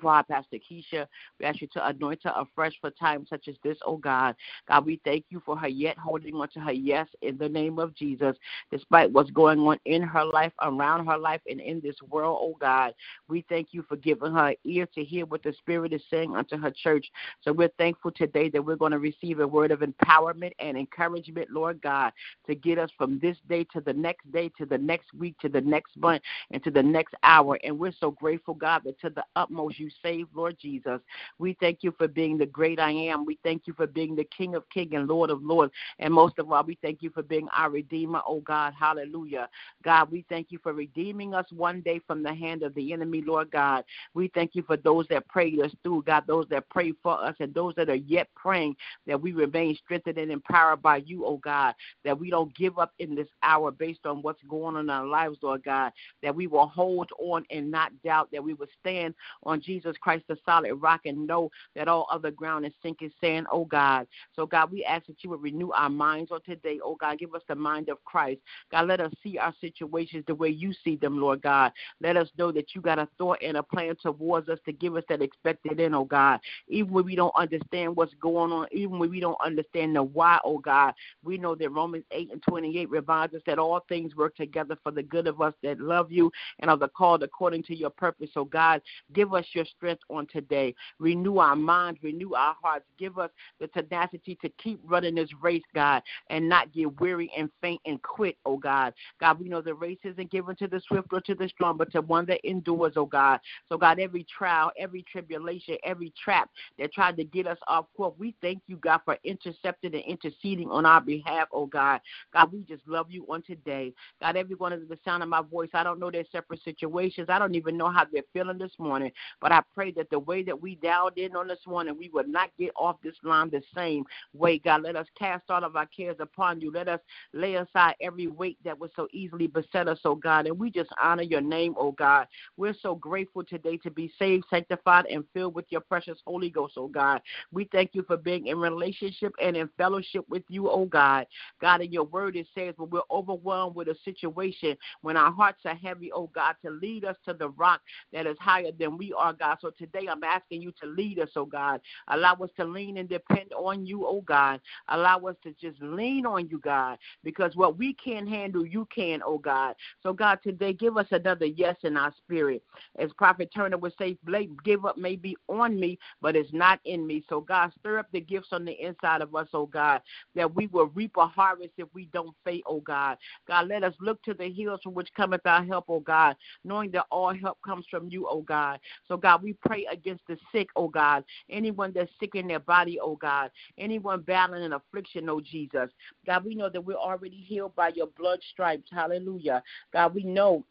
for Pastor Keisha. We ask you to anoint her afresh for times such as this, oh God. God, we thank you for her yet holding on to her yes in the name of Jesus, despite what's going on in her life, around her life, and in this world, oh God. We thank you for giving her ear to hear what the Spirit is saying unto her church. So we're thankful today that we're going to receive a word of empowerment and encouragement, Lord God, to get us from this day to the next day, to the next week, to the next month, and to the next hour. And we're so grateful, God, that to the utmost you save, Lord Jesus. We thank you for being the great I am. We thank you for being the King of Kings and Lord of Lords. And most of all, we thank you for being our Redeemer, oh God. Hallelujah. God, we thank you for redeeming us one day from the hand of the enemy, Lord God. We thank you for those that prayed us through, God, those that pray for us, and those that are yet praying that we remain strengthened and empowered by you, oh God, that we don't give up in this hour based on what's going on in our lives, Lord God, that we will hold on and not doubt, that we will stand on Jesus Christ, the solid rock, and know that all other ground is sinking sand, oh God. So, God, we ask that you would renew our minds on today, oh God. Give us the mind of Christ. God, let us see our situations the way you see them, Lord God. Let us know that you got a thought and a plan towards us to give us that expected in, oh God. Even when we don't understand what's going on, even when we don't understand the why, oh God, we know that Romans 8 and 28 reminds us that all things work together for the good of us that love you and are the called according to your purpose. So, God, give us your strength on today. Renew our minds, renew our hearts. Give us the tenacity to keep running this race, God, and not get weary and faint and quit, oh God. God, we know the race isn't given to the swift or to the strong, but to one that endures, oh God. So, God, every trial, every tribulation, every trap that tried to get us off course, we thank you, God, for intercepting and interceding on our behalf, oh God. God, we just love you on today. God, everyone is the sound of my voice. I don't know their separate situations. I don't even know how they're feeling this morning, but I pray that the way that we dialed in on this morning, we would not get off this line the same way, God. Let us cast all of our cares upon you. Let us lay aside every weight that would so easily beset us, oh God. And we just honor your name, oh God. We're so grateful today to be saved, sanctified, and filled with your precious Holy Ghost, oh God. We thank you for being in relationship and in fellowship with you, oh God. God, in your word it says when we're overwhelmed with a situation, when our hearts are heavy, oh God, to lead us to the rock that is higher than we are, God. So today I'm asking you to lead us, oh God. Allow us to lean and depend on you, oh God. Allow us to just lean on you, God, because what we can't handle, you can, oh God. So, God, today give us another yes in our spirit. As Prophet Turner would say, give up may be on me, but it's not in me. So, God, stir up the gifts on the inside of us, oh God, that we will reap a harvest if we don't faint, oh God. God, let us look to the hills from which cometh our help, oh God, knowing that all help comes from you, oh God. So, God, we pray against the sick, oh God. Anyone that's sick in their body, oh God. Anyone battling an affliction, oh Jesus. God, we know that we're already healed by your blood stripes. Hallelujah. God, we know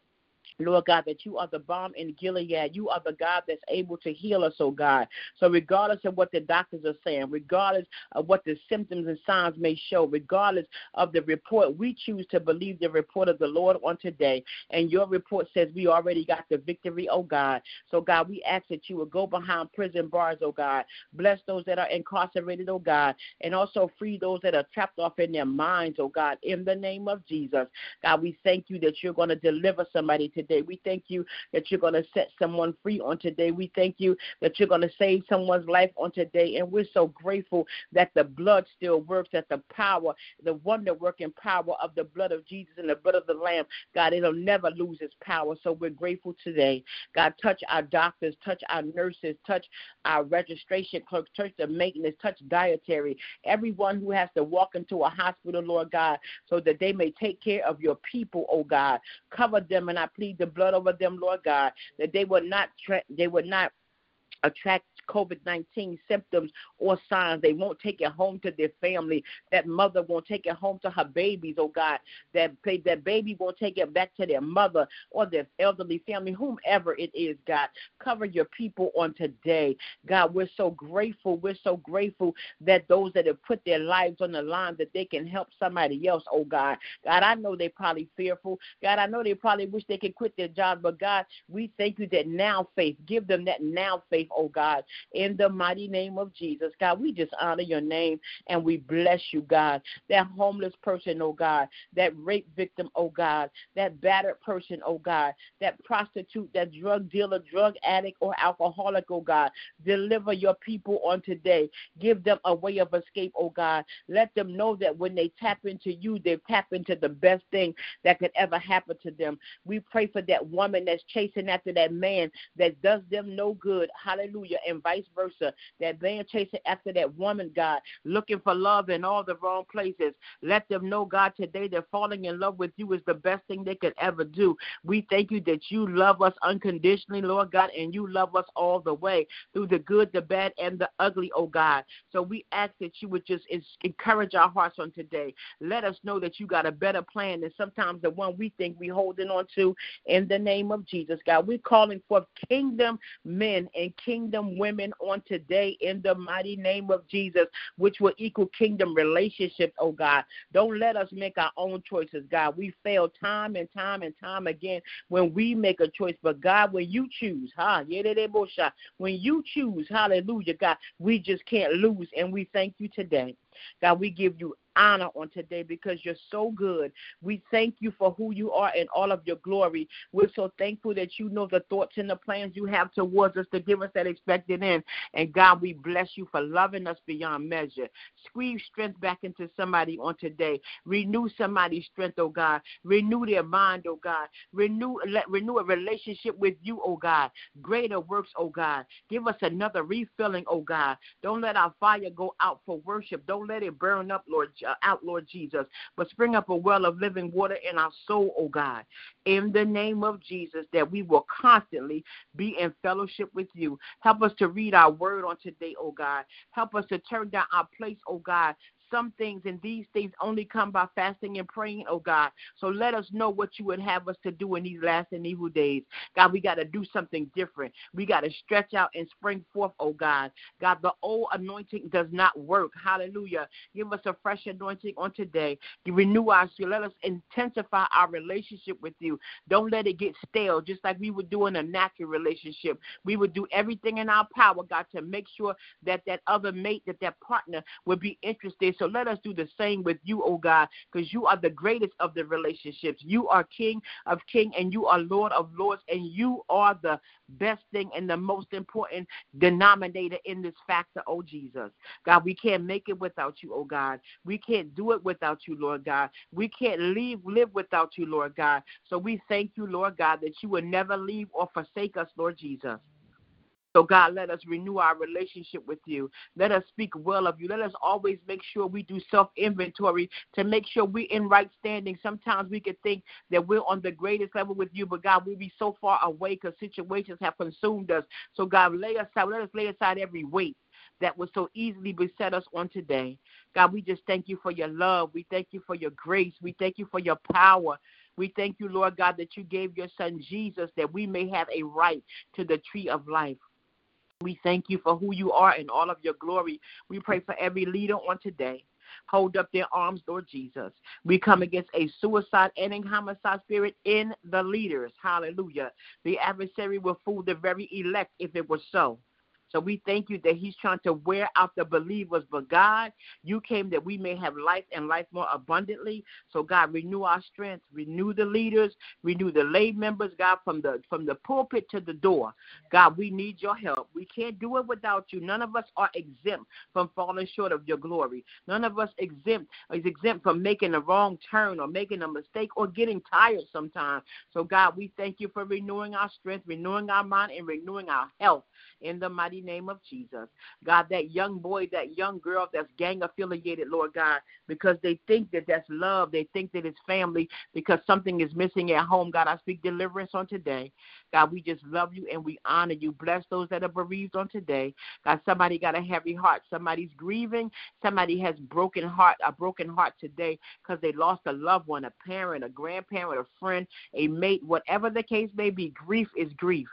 Lord God, that you are the balm in Gilead. You are the God that's able to heal us, oh God. So, regardless of what the doctors are saying, regardless of what the symptoms and signs may show, regardless of the report, we choose to believe the report of the Lord on today. And your report says we already got the victory, oh God. So, God, we ask that you will go behind prison bars, oh God. Bless those that are incarcerated, oh God. And also free those that are trapped off in their minds, oh God, in the name of Jesus. God, we thank you that you're going to deliver somebody today today. We thank you that you're going to set someone free on today. We thank you that you're going to save someone's life on today. And we're so grateful that the blood still works, that the power, the wonder working power of the blood of Jesus and the blood of the Lamb, God, it'll never lose its power. So we're grateful today. God, touch our doctors, touch our nurses, touch our registration clerks, touch the maintenance, touch dietary, everyone who has to walk into a hospital, Lord God, so that they may take care of your people, oh God. Cover them, and I plead the blood over them, Lord God, that they would not tra- they would not attract COVID 19 symptoms or signs. They won't take it home to their family. That mother won't take it home to her babies, oh God. That, that baby won't take it back to their mother or their elderly family, whomever it is, God. Cover your people on today. God, we're so grateful. We're so grateful that those that have put their lives on the line, that they can help somebody else, oh God. God, I know they're probably fearful. God, I know they probably wish they could quit their job, but God, we thank you that now faith, give them that now faith oh God, in the mighty name of Jesus. God, we just honor your name and we bless you, God. That homeless person, oh God, that rape victim, oh God, that battered person, oh God, that prostitute, that drug dealer, drug addict, or alcoholic, oh God. Deliver your people on today. Give them a way of escape, oh God. Let them know that when they tap into you, they tap into the best thing that could ever happen to them. We pray for that woman that's chasing after that man that does them no good. Hallelujah. Hallelujah, and vice versa. That man chasing after that woman, God, looking for love in all the wrong places. Let them know, God, today that falling in love with you is the best thing they could ever do. We thank you that you love us unconditionally, Lord God, and you love us all the way through the good, the bad, and the ugly, oh God. So we ask that you would just encourage our hearts on today. Let us know that you got a better plan than sometimes the one we think we're holding on to in the name of Jesus, God. We're calling for kingdom men and kingdom women on today in the mighty name of Jesus, which will equal kingdom relationships, oh God. Don't let us make our own choices, God. We fail time and time and time again when we make a choice. But God, when you choose, huh? When you choose, hallelujah, God, we just can't lose. And we thank you today. God, we give you honor on today because you're so good. We thank you for who you are and all of your glory. We're so thankful that you know the thoughts and the plans you have towards us to give us that expected end. And God, we bless you for loving us beyond measure. Squeeze strength back into somebody on today. Renew somebody's strength, oh God. Renew their mind, oh God. Renew let renew a relationship with you, oh God. Greater works, oh God. Give us another refilling, oh God. Don't let our fire go out for worship. Don't let it burn up, Lord out, Lord Jesus, but spring up a well of living water in our soul, oh God, in the name of Jesus, that we will constantly be in fellowship with you. Help us to read our word on today, oh God. Help us to turn down our place, oh God, some things and these things only come by fasting and praying, oh God. So let us know what you would have us to do in these last and evil days. God, we got to do something different. We got to stretch out and spring forth, oh God. God, the old anointing does not work. Hallelujah. Give us a fresh anointing on today. You renew our spirit. Let us intensify our relationship with you. Don't let it get stale, just like we would do in a natural relationship. We would do everything in our power, God, to make sure that that other mate, that that partner would be interested so let us do the same with you, oh God, because you are the greatest of the relationships. You are King of King and you are Lord of Lords, and you are the best thing and the most important denominator in this factor, oh Jesus. God, we can't make it without you, oh God. We can't do it without you, Lord God. We can't leave, live without you, Lord God. So we thank you, Lord God, that you will never leave or forsake us, Lord Jesus. So, God, let us renew our relationship with you. Let us speak well of you. Let us always make sure we do self inventory to make sure we're in right standing. Sometimes we could think that we're on the greatest level with you, but God, we'll be so far away because situations have consumed us. So, God, lay aside, let us lay aside every weight that would so easily beset us on today. God, we just thank you for your love. We thank you for your grace. We thank you for your power. We thank you, Lord God, that you gave your son Jesus that we may have a right to the tree of life. We thank you for who you are and all of your glory. We pray for every leader on today. Hold up their arms, Lord Jesus. We come against a suicide and homicide spirit in the leaders. Hallelujah. The adversary will fool the very elect if it were so. So we thank you that he's trying to wear out the believers. But God, you came that we may have life and life more abundantly. So God, renew our strength, renew the leaders, renew the lay members, God, from the from the pulpit to the door. God, we need your help. We can't do it without you. None of us are exempt from falling short of your glory. None of us exempt is exempt from making a wrong turn or making a mistake or getting tired sometimes. So God, we thank you for renewing our strength, renewing our mind, and renewing our health in the mighty name of Jesus. God, that young boy, that young girl that's gang affiliated, Lord God, because they think that that's love. They think that it's family because something is missing at home. God, I speak deliverance on today. God, we just love you and we honor you. Bless those that are bereaved on today. God, somebody got a heavy heart. Somebody's grieving. Somebody has broken heart, a broken heart today because they lost a loved one, a parent, a grandparent, a friend, a mate, whatever the case may be. Grief is grief.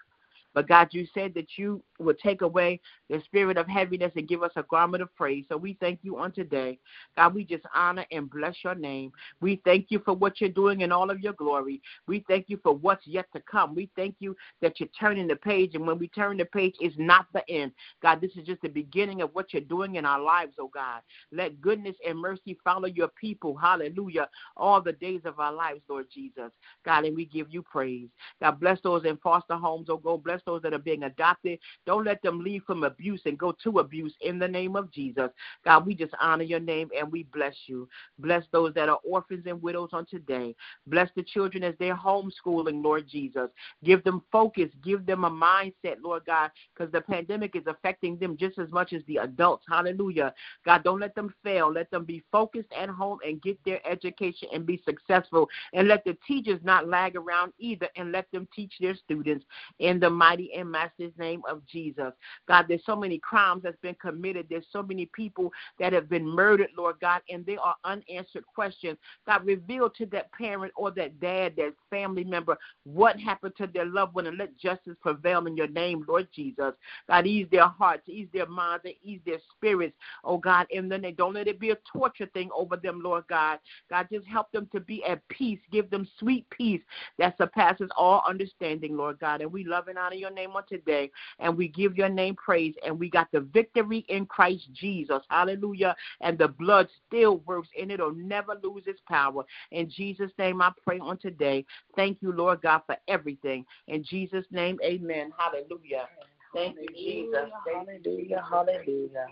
But God, you said that you would take away the spirit of heaviness and give us a garment of praise. So we thank you on today. God, we just honor and bless your name. We thank you for what you're doing in all of your glory. We thank you for what's yet to come. We thank you that you're turning the page. And when we turn the page, it's not the end. God, this is just the beginning of what you're doing in our lives, oh God. Let goodness and mercy follow your people. Hallelujah. All the days of our lives, Lord Jesus. God, and we give you praise. God, bless those in foster homes, oh God. Bless those that are being adopted. Don't let them leave from abuse and go to abuse in the name of Jesus. God, we just honor your name and we bless you. Bless those that are orphans and widows on today. Bless the children as they're homeschooling, Lord Jesus. Give them focus. Give them a mindset, Lord God, because the pandemic is affecting them just as much as the adults. Hallelujah. God, don't let them fail. Let them be focused at home and get their education and be successful. And let the teachers not lag around either and let them teach their students in the mighty and master's name of Jesus. God, there's so many crimes that's been committed. There's so many people that have been murdered, Lord God, and there are unanswered questions. God, reveal to that parent or that dad, that family member, what happened to their loved one and let justice prevail in your name, Lord Jesus. God, ease their hearts, ease their minds, and ease their spirits, oh God, and then name. Don't let it be a torture thing over them, Lord God. God, just help them to be at peace. Give them sweet peace that surpasses all understanding, Lord God. And we love and honor your name on today. And we give your name praise. And we got the victory in Christ Jesus. Hallelujah. And the blood still works and it'll never lose its power. In Jesus' name, I pray on today. Thank you, Lord God, for everything. In Jesus' name, amen. Hallelujah. Thank you, Jesus. Hallelujah. Hallelujah.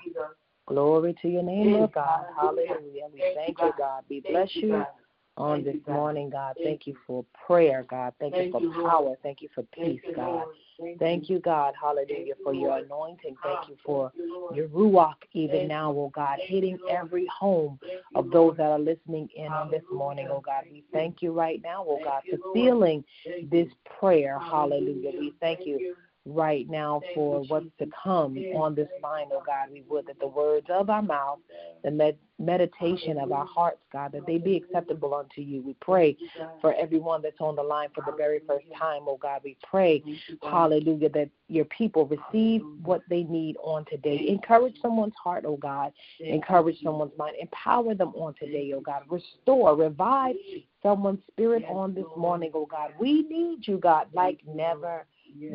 Glory to your name, Lord God. Hallelujah. We thank you, God. We bless you on this morning, God. Thank you for prayer, God. Thank you for power. Thank you for peace, oh God. Thank you, God. Hallelujah, for your anointing. Thank you for your ruach, even now, oh God, hitting every home of those that are listening in on this morning, oh God. We thank you right now, oh God, for sealing this prayer. Hallelujah. We thank you right now for what's to come on this line, oh God. We would that the words of our mouth, the med- meditation of our hearts, God, that they be acceptable unto you. We pray for everyone that's on the line for the very first time, oh God. We pray, hallelujah, that your people receive what they need on today. Encourage someone's heart, oh God. Encourage someone's mind. Empower them on today, oh God. Restore, revive someone's spirit on this morning, oh God. We need you, God, like never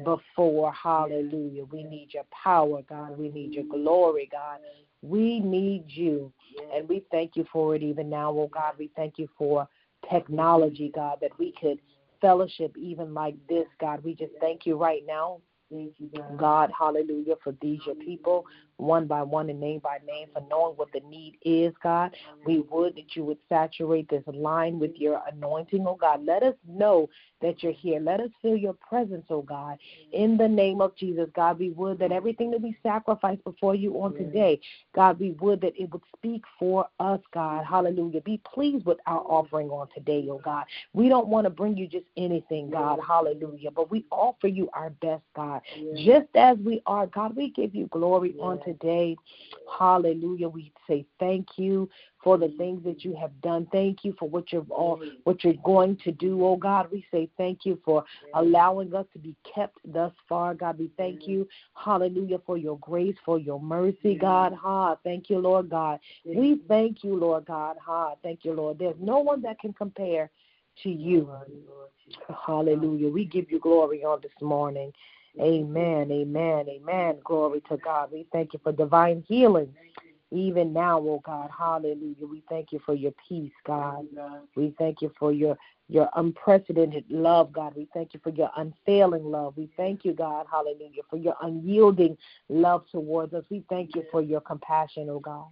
before. Hallelujah. We need your power, God. We need your mm-hmm. glory, God. We need you. And we thank you for it even now, oh God. We thank you for technology, God, that we could fellowship even like this, God. We just thank you right now Thank you, God. God, hallelujah, for these your people, one by one and name by name, for knowing what the need is, God. We would that you would saturate this line with your anointing, oh God. Let us know that you're here. Let us feel your presence, oh God. In the name of Jesus, God, we would that everything that we sacrifice before you on today, God, we would that it would speak for us, God. Hallelujah. Be pleased with our offering on today, oh God. We don't want to bring you just anything, God. Hallelujah. But we offer you our best, God just as we are. God, we give you glory on today. Hallelujah. We say thank you for the things that you have done. Thank you for what you're all, what you're going to do, oh God. We say thank you for allowing us to be kept thus far, God. We thank you, hallelujah, for your grace, for your mercy, God. Ha, thank you, Lord God. We thank you, Lord God. Ha, thank you, Lord. There's no one that can compare to you. Hallelujah. We give you glory on this morning. Amen, amen, amen. Glory to God. We thank you for divine healing even now, oh God. Hallelujah. We thank you for your peace, God. We thank you for your your unprecedented love, God. We thank you for your unfailing love. We thank you, God, hallelujah, for your unyielding love towards us. We thank you for your compassion, oh God.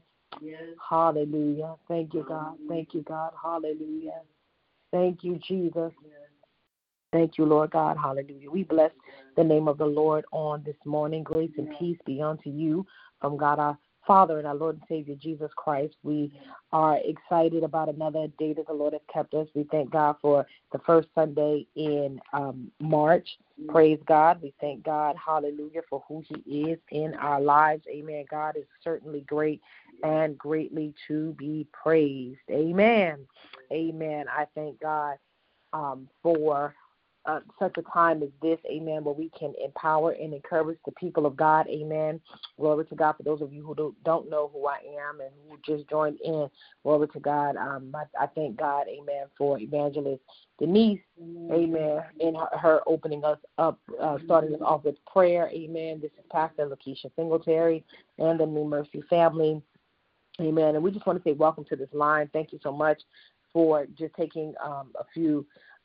Hallelujah. Thank you, God. Thank you, God. Hallelujah. Thank you, Jesus. Thank you, Lord God. Hallelujah. We bless the name of the Lord on this morning. Grace and peace be unto you from God our Father and our Lord and Savior Jesus Christ. We are excited about another day that the Lord has kept us. We thank God for the first Sunday in um, March. Praise God. We thank God, hallelujah, for who He is in our lives. Amen. God is certainly great and greatly to be praised. Amen. Amen. I thank God um, for uh, such a time as this, amen, where we can empower and encourage the people of God, amen. Glory to God. For those of you who don't, know who I am and who just joined in, glory to God. Um, I, I thank God, amen, for Evangelist Denise, amen, in her, her opening us up, uh, starting us off with prayer, amen. This is Pastor Lakeisha Singletary and the New Mercy family. Amen. And we just want to say welcome to this line. Thank you so much for just taking um, a few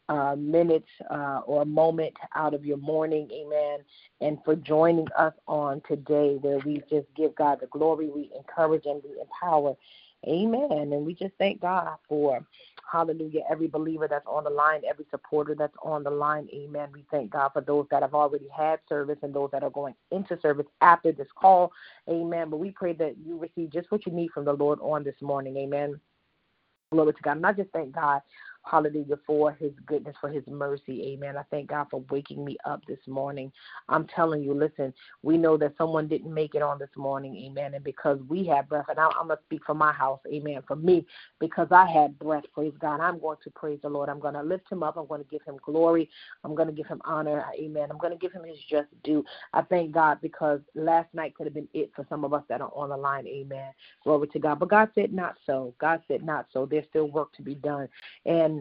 uh, minutes uh, or a moment out of your morning, amen, and for joining us on today where we just give God the glory, we encourage and we empower, amen. And we just thank God for, hallelujah, every believer that's on the line, every supporter that's on the line, amen. We thank God for those that have already had service and those that are going into service after this call, amen. But we pray that you receive just what you need from the Lord on this morning, amen. Glory to God. And I just thank God Hallelujah for his goodness, for his mercy. Amen. I thank God for waking me up this morning. I'm telling you, listen, we know that someone didn't make it on this morning. Amen. And because we have breath, and I, am going to speak for my house. Amen. For me, because I had breath, praise God, I'm going to praise the Lord. I'm going to lift him up. I'm going to give him glory. I'm going to give him honor. Amen. I'm going to give him his just due. I thank God because last night could have been it for some of us that are on the line. Amen. Glory to God. But God said not so. God said not so. There's still work to be done. And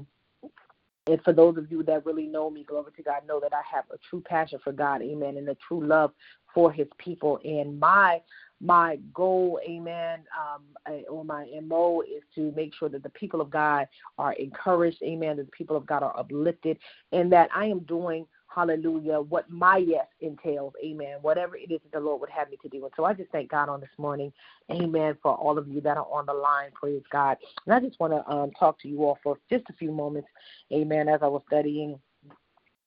and for those of you that really know me, glory to God, know that I have a true passion for God, amen, and a true love for his people. And my my goal, amen, um, or my MO is to make sure that the people of God are encouraged, amen, that the people of God are uplifted, and that I am doing hallelujah, what my yes entails, amen, whatever it is that the Lord would have me to do. And so I just thank God on this morning, amen, for all of you that are on the line, praise God. And I just want to um, talk to you all for just a few moments, amen, as I was studying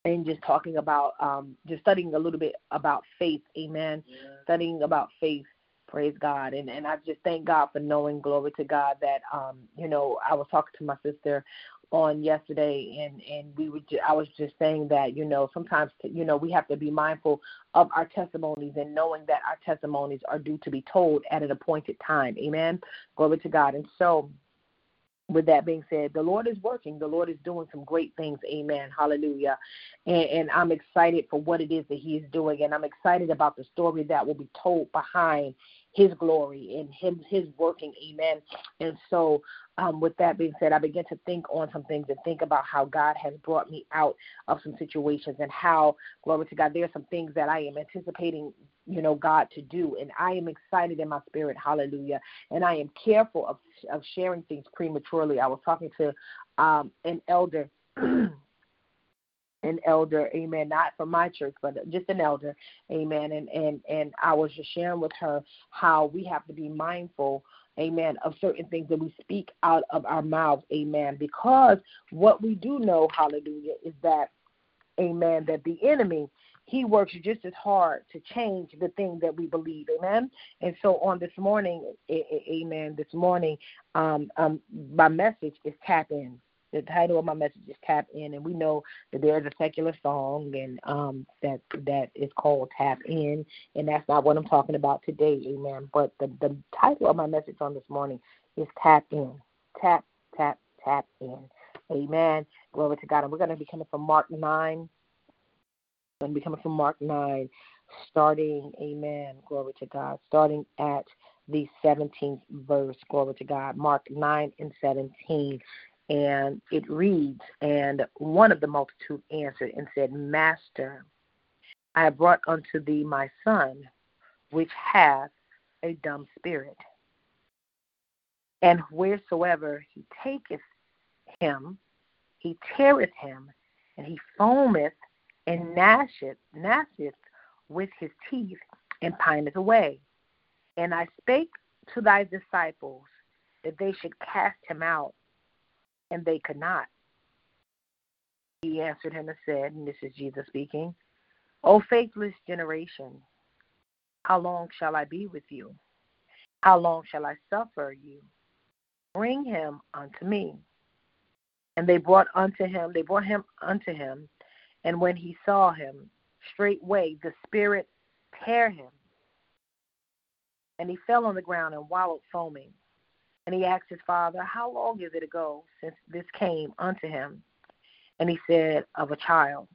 and just talking about, um, just studying a little bit about faith, amen, yeah. studying about faith. Praise God. And and I just thank God for knowing, glory to God, that um, you know, I was talking to my sister on yesterday and and we were ju- I was just saying that you know sometimes you know we have to be mindful of our testimonies and knowing that our testimonies are due to be told at an appointed time amen glory to God and so with that being said, the Lord is working. The Lord is doing some great things. Amen. Hallelujah. And, and, I'm excited for what it is that He is doing. And I'm excited about the story that will be told behind His glory and Him, His working. Amen. And so um, with that being said, I began to think on some things and think about how God has brought me out of some situations and how, glory to God, there are some things that I am anticipating, you know, God to do. And I am excited in my spirit, hallelujah. And I am careful of, of sharing things prematurely. I was talking to um, an elder. an elder, amen, not from my church, but just an elder, amen. And and and I was just sharing with her how we have to be mindful amen, of certain things that we speak out of our mouths, amen. Because what we do know, hallelujah, is that, amen, that the enemy, he works just as hard to change the thing that we believe, amen. And so on this morning, amen, this morning, um, um, my message is tap in the title of my message is Tap In, and we know that there's a secular song and um, that that is called Tap In, and that's not what I'm talking about today, amen. But the the title of my message on this morning is Tap In, Tap Tap Tap In, amen. Glory to God. And we're going to be coming from Mark nine. We're going to be coming from Mark nine, starting, amen. Glory to God. Starting at the 17th verse. Glory to God. Mark 9 and 17 and it reads, And one of the multitude answered and said, Master, I have brought unto thee my son, which hath a dumb spirit. And wheresoever he taketh him, he teareth him, and he foameth and gnasheth, gnasheth with his teeth, and pineth away. And I spake to thy disciples that they should cast him out, and they could not. He answered him and said, and this is Jesus speaking, O faithless generation, how long shall I be with you? How long shall I suffer you? Bring him unto me. And they brought unto him, they brought him unto him, and when he saw him, straightway the spirit tear him, and he fell on the ground and wallowed foaming. And he asked his father, How long is it ago since this came unto him? And he said, Of a child.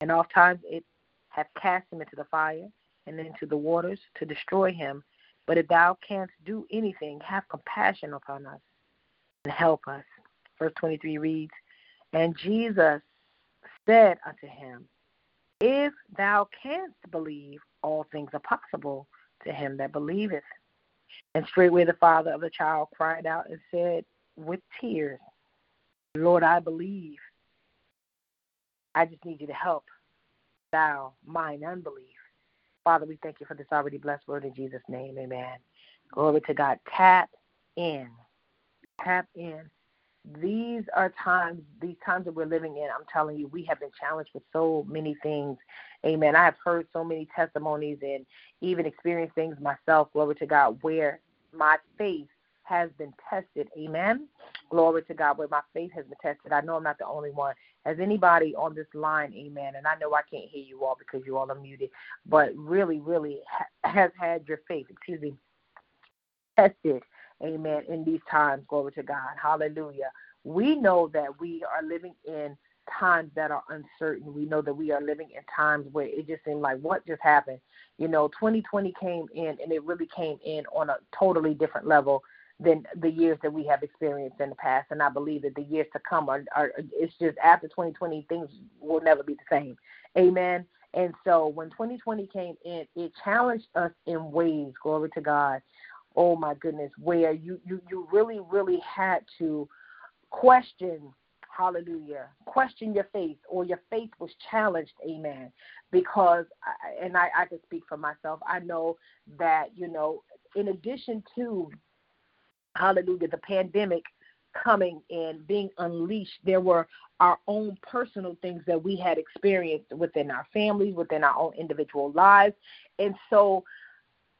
And oftentimes it hath cast him into the fire and into the waters to destroy him. But if thou canst do anything, have compassion upon us and help us. Verse 23 reads, And Jesus said unto him, If thou canst believe, all things are possible to him that believeth. And straightway the father of the child cried out and said with tears, Lord, I believe. I just need you to help thou mine unbelief. Father, we thank you for this already blessed word in Jesus' name. Amen. Glory to God. Tap in. Tap in. These are times, these times that we're living in, I'm telling you, we have been challenged with so many things. Amen. I have heard so many testimonies and even experienced things myself, glory to God, where my faith has been tested. Amen. Glory to God, where my faith has been tested. I know I'm not the only one. Has anybody on this line, amen, and I know I can't hear you all because you all are muted, but really, really ha- has had your faith, excuse me, tested, amen, in these times. Glory to God. Hallelujah. We know that we are living in times that are uncertain. We know that we are living in times where it just seemed like what just happened. You know, 2020 came in and it really came in on a totally different level than the years that we have experienced in the past. And I believe that the years to come are, are it's just after 2020, things will never be the same. Amen. And so when 2020 came in, it challenged us in ways, glory to God. Oh my goodness, where you you you really really had to question hallelujah question your faith or your faith was challenged amen because I, and I, I can speak for myself i know that you know in addition to hallelujah, the pandemic coming and being unleashed, there were our own personal things that we had experienced within our families, within our own individual lives. And so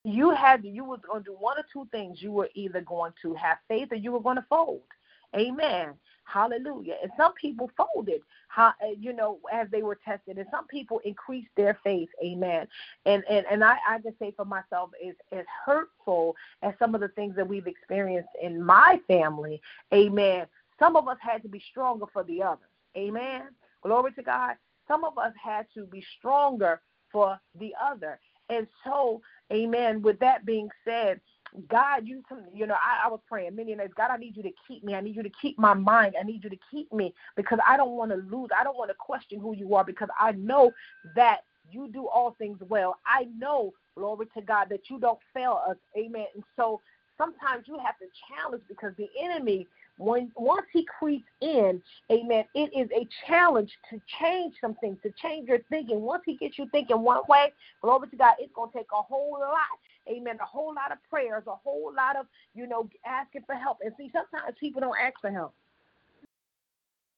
you had you was going to do one or two things. You were either going to have faith or you were going to fold. Amen. Hallelujah. And some people folded, how, uh, you know, as they were tested, and some people increased their faith. Amen. And and and I, I just say for myself, is as hurtful as some of the things that we've experienced in my family. Amen. Some of us had to be stronger for the others. Amen. Glory to God. Some of us had to be stronger for the other. And so, amen. With that being said, God, you you know, I, I was praying many nights. God, I need you to keep me. I need you to keep my mind. I need you to keep me because I don't want to lose. I don't want to question who you are because I know that you do all things well. I know, glory to God, that you don't fail us. Amen. And so sometimes you have to challenge because the enemy when once he creeps in, amen, it is a challenge to change something, to change your thinking. Once he gets you thinking one way, glory to God, it's gonna take a whole lot, amen, a whole lot of prayers, a whole lot of, you know, asking for help. And see, sometimes people don't ask for help.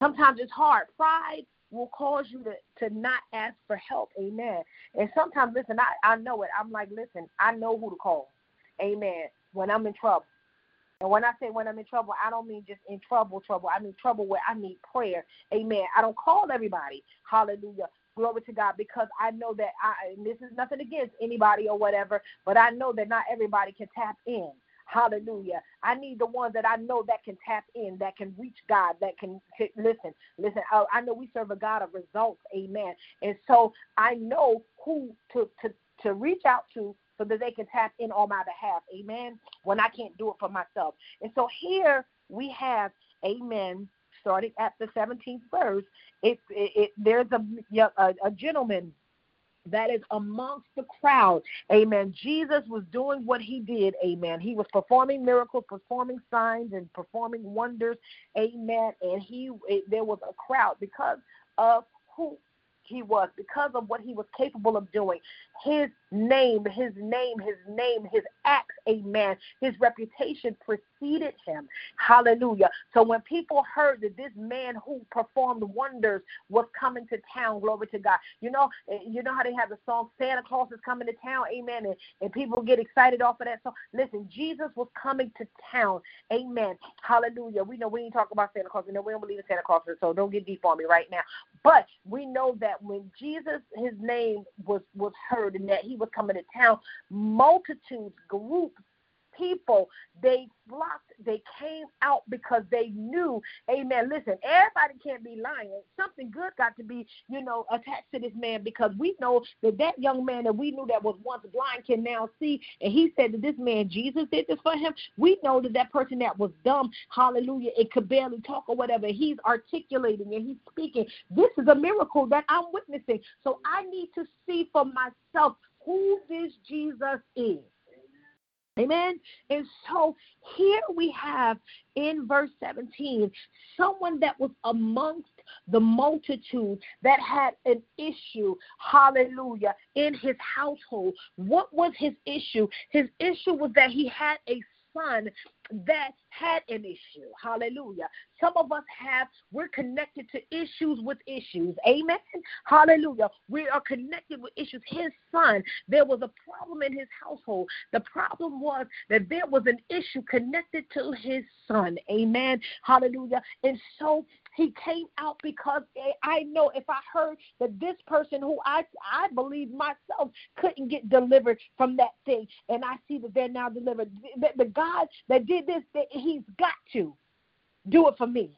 Sometimes it's hard. Pride will cause you to, to not ask for help. Amen. And sometimes, listen, I, I know it. I'm like, listen, I know who to call. Amen. When I'm in trouble. And when I say when I'm in trouble, I don't mean just in trouble, trouble. I mean trouble where I need prayer. Amen. I don't call everybody. Hallelujah. Glory to God, because I know that I, and this is nothing against anybody or whatever, but I know that not everybody can tap in. Hallelujah. I need the ones that I know that can tap in, that can reach God, that can listen. Listen, I, I know we serve a God of results. Amen. And so I know who to, to, to reach out to so that they can tap in on my behalf. Amen. When I can't do it for myself. And so here we have, amen, starting at the 17th verse, it, it, it there's a, a, a gentleman that is amongst the crowd. Amen. Jesus was doing what he did. Amen. He was performing miracles, performing signs, and performing wonders. Amen. And he it, there was a crowd because of who he was, because of what he was capable of doing. His name, his name, his name, his acts, amen. His reputation preceded him. Hallelujah. So when people heard that this man who performed wonders was coming to town, glory to God. You know, eh, you know how they have the song Santa Claus is coming to town, amen. And, and people get excited off of that song. Listen, Jesus was coming to town. Amen. Hallelujah. We know we ain't talking about Santa Claus. We know we don't believe in Santa Claus, so don't get deep on me right now. But we know that when Jesus, his name was was heard and that he was coming to town, multitudes, groups, people, they flocked, they came out because they knew, amen. Listen, everybody can't be lying. Something good got to be, you know, attached to this man because we know that that young man that we knew that was once blind can now see. And he said that this man, Jesus, did this for him. We know that that person that was dumb, hallelujah, it could barely talk or whatever, he's articulating and he's speaking. This is a miracle that I'm witnessing. So I need to see for myself who this Jesus is. Amen. And so here we have in verse 17 someone that was amongst the multitude that had an issue, hallelujah, in his household. What was his issue? His issue was that he had a son that had an issue. Hallelujah. Some of us have, we're connected to issues with issues. Amen. Hallelujah. We are connected with issues. His son, there was a problem in his household. The problem was that there was an issue connected to his son. Amen. Hallelujah. And so he came out because eh, I know if I heard that this person who I I believe myself couldn't get delivered from that thing, and I see that they're now delivered. The, the God that did this, He's got to do it for me.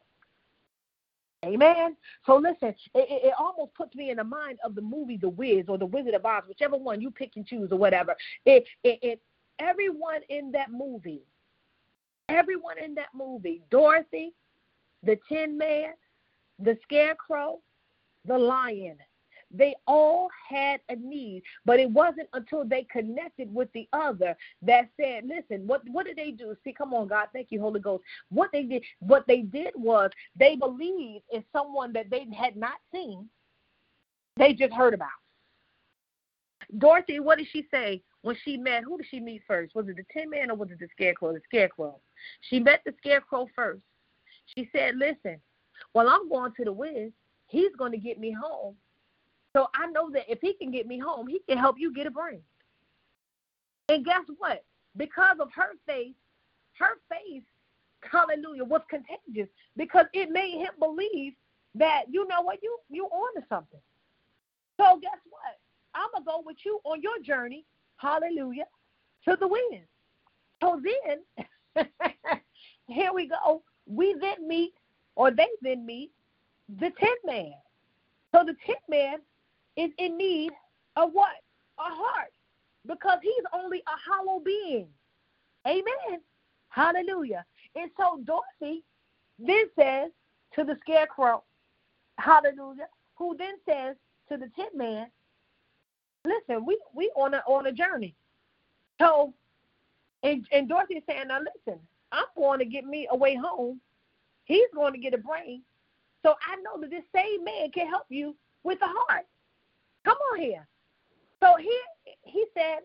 Amen. So listen, it, it, almost puts me in the mind of the movie The Wiz or The Wizard of Oz, whichever one you pick and choose or whatever. It, it, it everyone in that movie, everyone in that movie, Dorothy, the Tin Man, the Scarecrow, the Lion. They all had a need, but it wasn't until they connected with the other that said, "Listen, what what did they do? See, come on, God, thank you, Holy Ghost. What they did, what they did was they believed in someone that they had not seen, they just heard about. Dorothy, what did she say when she met? Who did she meet first? Was it the Tin Man or was it the Scarecrow? The Scarecrow. She met the Scarecrow first. She said, Listen, while I'm going to the Wiz, he's going to get me home. So I know that if he can get me home, he can help you get a brain. And guess what? Because of her faith, her faith, hallelujah, was contagious because it made him believe that, you know what, you you on to something. So guess what? I'm gonna go with you on your journey, hallelujah, to the Wiz. So then here we go we then meet, or they then meet, the Tin Man. So the Tin Man is in need of what? A heart. Because he's only a hollow being. Amen. Hallelujah. And so Dorothy then says to the scarecrow, Hallelujah, who then says to the Tin Man, Listen, we we on a on a journey. So and, and Dorothy is saying, Now listen, I'm going to get me a way home. He's going to get a brain. So I know that this same man can help you with the heart. Come on here. So he he said,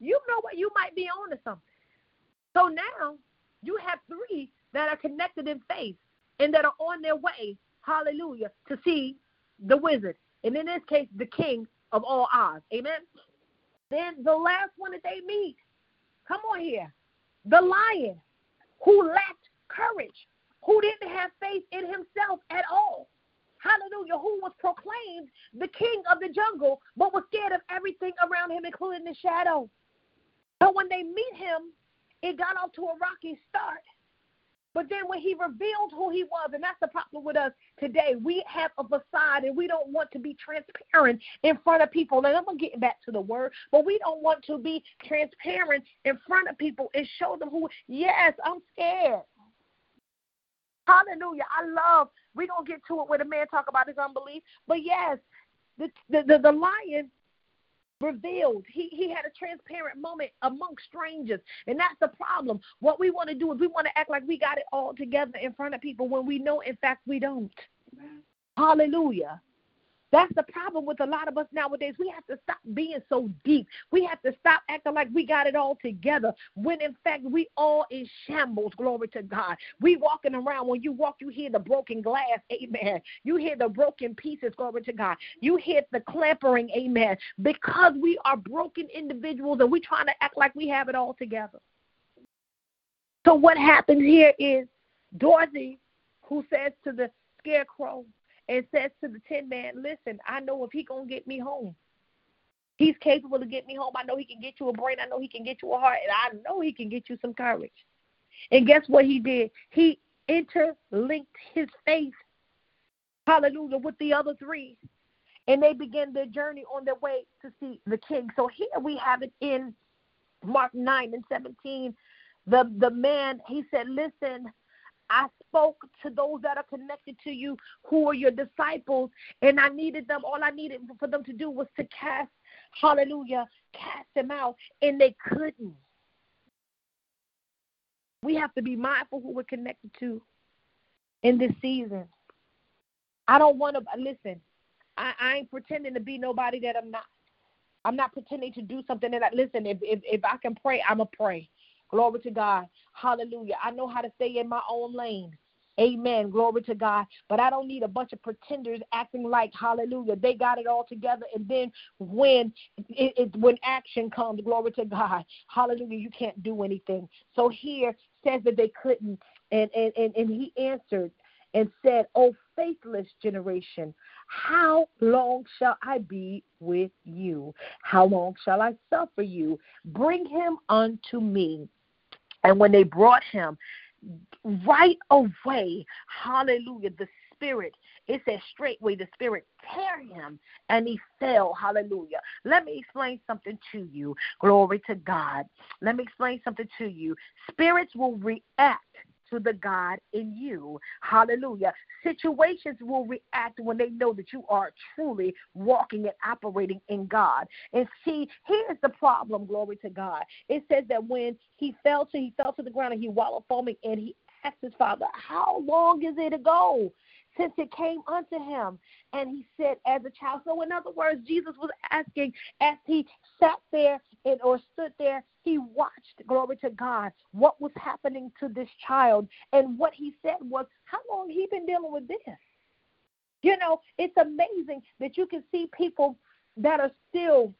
you know what, you might be on to something. So now you have three that are connected in faith and that are on their way, hallelujah, to see the wizard. And in this case, the king of all Oz. Amen. Then the last one that they meet, come on here, the lion who lacked courage, who didn't have faith in himself at all. Hallelujah, who was proclaimed the king of the jungle, but was scared of everything around him, including the shadow. But when they meet him, it got off to a rocky start. But then when he revealed who he was, and that's the problem with us today, we have a facade and we don't want to be transparent in front of people. And I'm going to get back to the word, but we don't want to be transparent in front of people and show them who, yes, I'm scared. Hallelujah. I love, we're going to get to it where the man talk about his unbelief. But yes, the, the, the, the lion revealed. He he had a transparent moment among strangers. And that's the problem. What we want to do is we want to act like we got it all together in front of people when we know in fact we don't. Hallelujah. That's the problem with a lot of us nowadays. We have to stop being so deep. We have to stop acting like we got it all together when in fact we all in shambles. Glory to God. We walking around when you walk, you hear the broken glass. Amen. You hear the broken pieces. Glory to God. You hear the clampering. Amen. Because we are broken individuals and we trying to act like we have it all together. So what happens here is Dorothy, who says to the scarecrow, and says to the Tin Man, Listen, I know if he gonna get me home, He's capable to get me home. I know he can get you a brain. I know he can get you a heart. And I know he can get you some courage. And guess what he did? He interlinked his faith, hallelujah, with the other three. And they began their journey on their way to see the king. So here we have it in Mark 9 and 17. The, the man, he said, Listen, I spoke to those that are connected to you who are your disciples, and I needed them. All I needed for them to do was to cast, hallelujah, cast them out, and they couldn't. We have to be mindful who we're connected to in this season. I don't want to listen. I, I ain't pretending to be nobody that I'm not. I'm not pretending to do something that I listen. If if, if I can pray, I'ma pray. Glory to God. Hallelujah. I know how to stay in my own lane. Amen. Glory to God. But I don't need a bunch of pretenders acting like hallelujah. They got it all together. And then when it, it when action comes, glory to God. Hallelujah. You can't do anything. So here says that they couldn't. And and, and, and he answered and said, Oh faithless generation, how long shall I be with you? How long shall I suffer you? Bring him unto me. And when they brought him, right away, hallelujah, the Spirit, it says straightway the Spirit tear him and he fell, hallelujah. Let me explain something to you. Glory to God. Let me explain something to you. Spirits will react to the God in you. Hallelujah. Situations will react when they know that you are truly walking and operating in God. And see, here's the problem, glory to God. It says that when he fell to he fell to the ground and he wallowed foaming and he asked his father, How long is it ago? Since it came unto him. And he said, as a child. So, in other words, Jesus was asking as he sat there and or stood there, he watched, glory to God, what was happening to this child. And what he said was, How long he been dealing with this? You know, it's amazing that you can see people that are still,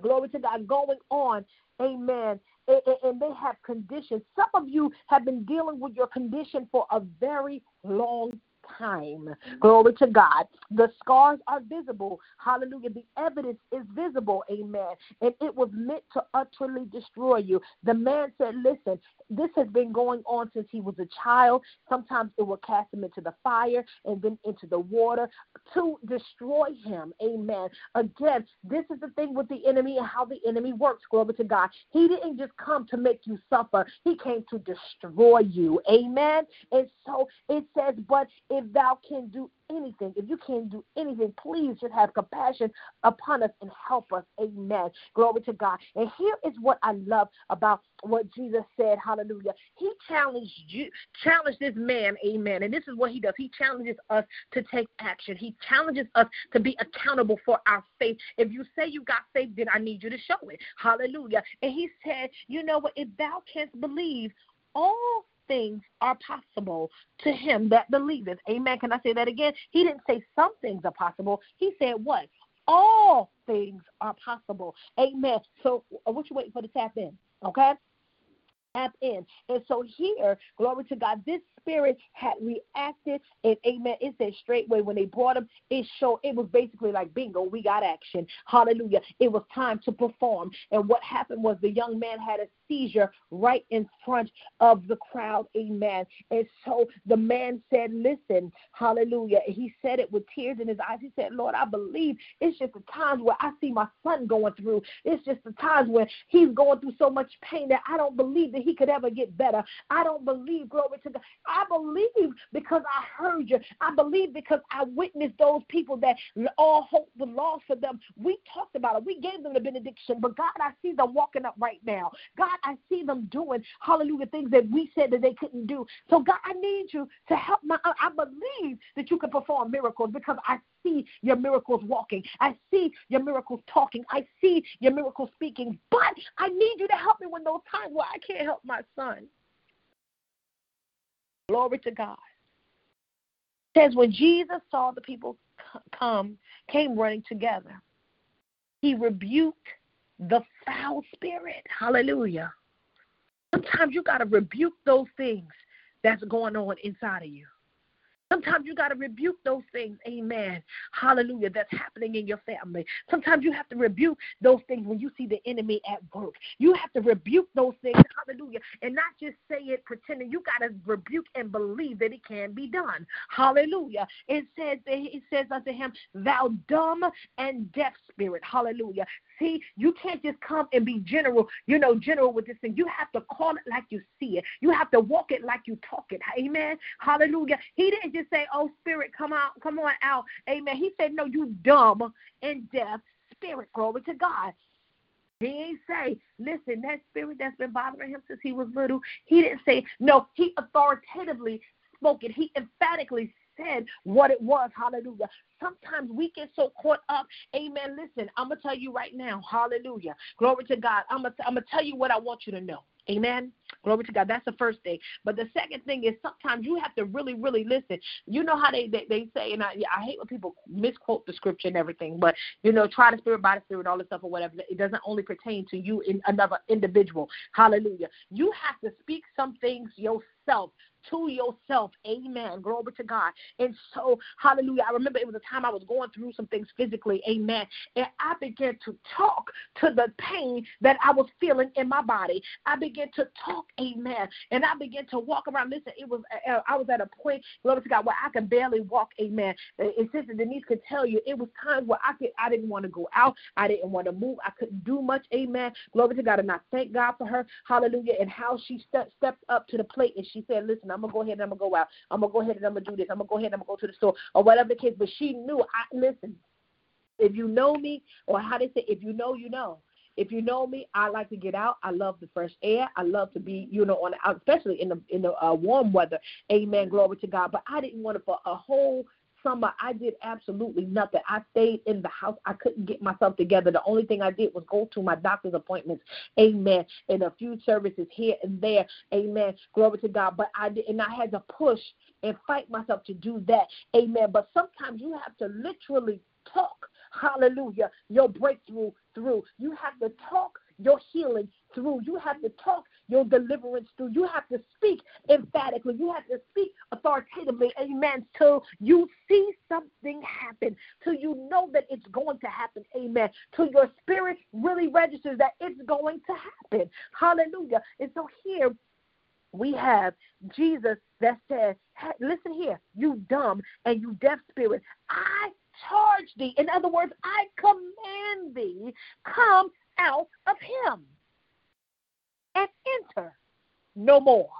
glory to God, going on. Amen. And they have conditions. Some of you have been dealing with your condition for a very long time. Glory to God. The scars are visible. Hallelujah. The evidence is visible. Amen. And it was meant to utterly destroy you. The man said, Listen, this has been going on since he was a child. Sometimes it will cast him into the fire and then into the water to destroy him. Amen. Again, this is the thing with the enemy and how the enemy works. Glory to God. He didn't just come to make you suffer, he came to destroy you. Amen. And so it says, But if thou can do anything, if you can do anything, please just have compassion upon us and help us. Amen. Glory to God. And here is what I love about what Jesus said. Hallelujah. He challenged you, challenged this man. Amen. And this is what he does. He challenges us to take action. He challenges us to be accountable for our faith. If you say you got faith, then I need you to show it. Hallelujah. And he said, you know what? If thou canst believe, all things are possible to him that believeth. Amen. Can I say that again? He didn't say some things are possible. He said what? All things are possible. Amen. So uh, what you waiting for to tap in? Okay? Tap in. And so here, glory to God, this spirit had reacted and amen. It said straightway when they brought him, it showed it was basically like bingo, we got action. Hallelujah. It was time to perform. And what happened was the young man had a seizure right in front of the crowd. Amen. And so the man said, Listen, hallelujah. He said it with tears in his eyes. He said, Lord, I believe it's just the times where I see my son going through. It's just the times where he's going through so much pain that I don't believe that he could ever get better. I don't believe, glory to God. I believe because I heard you. I believe because I witnessed those people that all hope was lost for them. We talked about it. We gave them the benediction. But God, I see them walking up right now. God, I see them doing, hallelujah, things that we said that they couldn't do. So, God, I need you to help my, I believe that you can perform miracles because I see your miracles walking. I see your miracles talking. I see your miracles speaking. But I need you to help me when those times where I can't help my son. Glory to God. It says when Jesus saw the people come, came running together, he rebuked the foul spirit. Hallelujah. Sometimes you got to rebuke those things that's going on inside of you. Sometimes you got to rebuke those things. Amen. Hallelujah. That's happening in your family. Sometimes you have to rebuke those things when you see the enemy at work. You have to rebuke those things. Hallelujah. And not just say it pretending. You got to rebuke and believe that it can be done. Hallelujah. It says, it says unto him, Thou dumb and deaf spirit. Hallelujah. See, you can't just come and be general, you know, general with this thing. You have to call it like you see it. You have to walk it like you talk it. Amen. Hallelujah. He didn't just say, Oh, spirit, come out, come on out. Amen. He said, No, you dumb and deaf spirit. Glory to God. He ain't say, listen, that spirit that's been bothering him since he was little. He didn't say, no, he authoritatively spoke it. He emphatically said what it was. Hallelujah. Sometimes we get so caught up. Amen. Listen, I'm going to tell you right now. Hallelujah. Glory to God. I'm going to tell you what I want you to know. Amen. Glory to God. That's the first thing. But the second thing is sometimes you have to really, really listen. You know how they they, they say, and I, I hate when people misquote the scripture and everything, but you know, try the spirit by the spirit, all this stuff or whatever. It doesn't only pertain to you in another individual. Hallelujah. You have to speak some things yourself to yourself. Amen. Glory to God. And so, hallelujah. I remember it was a time I was going through some things physically. Amen. And I began to talk to the pain that I was feeling in my body. I began to talk. Amen. And I began to walk around. Listen, it was, uh, I was at a point, glory to God, where I could barely walk. Amen. And Sister Denise could tell you, it was times where I could, I didn't want to go out. I didn't want to move. I couldn't do much. Amen. Glory to God. And I thank God for her. Hallelujah. And how she stepped, stepped up to the plate and she said, listen, I'm gonna go ahead and I'm gonna go out. I'm gonna go ahead and I'm gonna do this. I'm gonna go ahead and I'm gonna go to the store or whatever the case. But she knew. I listen. If you know me, or how they say, if you know, you know. If you know me, I like to get out. I love the fresh air. I love to be, you know, on especially in the in the uh, warm weather. Amen. Glory to God. But I didn't want to for a whole summer, I did absolutely nothing. I stayed in the house. I couldn't get myself together. The only thing I did was go to my doctor's appointments. Amen. And a few services here and there. Amen. Glory to God. But I did, and I had to push and fight myself to do that. Amen. But sometimes you have to literally talk. Hallelujah. Your breakthrough through. You have to talk your healing through. You have to talk your deliverance through. You have to speak emphatically. You have to speak authoritatively, amen, till you something happen, till you know that it's going to happen, amen, till your spirit really registers that it's going to happen. Hallelujah. And so here we have Jesus that says, hey, listen here, you dumb and you deaf spirit, I charge thee. In other words, I command thee, come out of him and enter no more.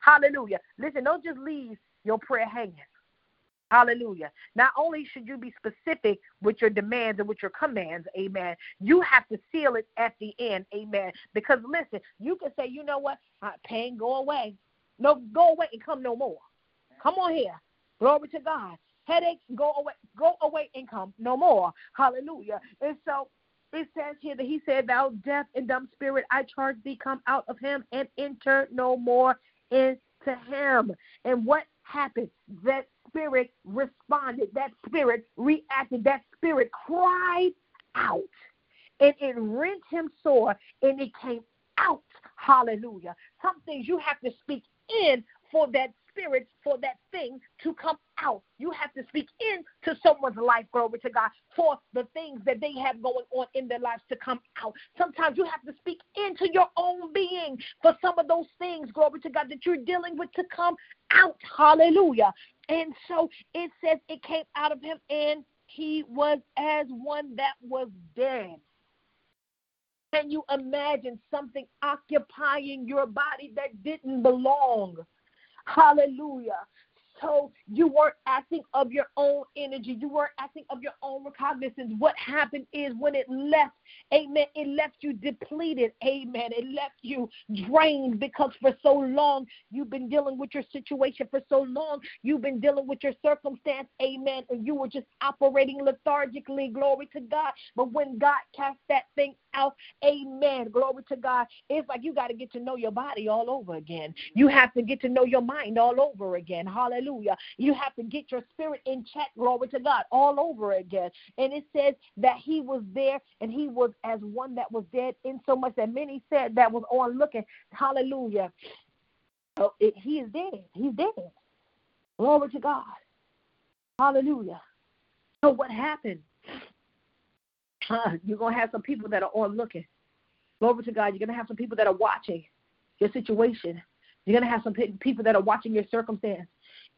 Hallelujah. Listen, don't just leave your prayer hanging. Hallelujah. Not only should you be specific with your demands and with your commands, amen, you have to seal it at the end, amen. Because listen, you can say, you know what, pain, go away. No, go away and come no more. Come on here. Glory to God. Headaches, go away, go away and come no more. Hallelujah. And so it says here that he said, Thou deaf and dumb spirit, I charge thee, come out of him and enter no more into him. And what happened? That spirit responded, that spirit reacted, that spirit cried out. And it rent him sore and it came out. Hallelujah. Some things you have to speak in for that spirit for that thing to come out. You have to speak into someone's life, glory to God, for the things that they have going on in their lives to come out. Sometimes you have to speak into your own being for some of those things, glory to God, that you're dealing with to come out. Hallelujah. And so it says it came out of him and he was as one that was dead. Can you imagine something occupying your body that didn't belong? Hallelujah. So you weren't acting of your own energy. You weren't acting of your own recognizance. What happened is when it left, amen, it left you depleted. Amen. It left you drained because for so long you've been dealing with your situation. For so long you've been dealing with your circumstance. Amen. And you were just operating lethargically. Glory to God. But when God cast that thing out, amen. Glory to God. It's like you got to get to know your body all over again. You have to get to know your mind all over again. Hallelujah. You have to get your spirit in check, glory to God, all over again. And it says that he was there and he was as one that was dead, in so much that many said that was on looking. Hallelujah. Oh, it, he is dead. He's dead. Glory to God. Hallelujah. So what happened? You're going to have some people that are on looking. Glory to God. You're going to have some people that are watching your situation. You're going to have some people that are watching your circumstance.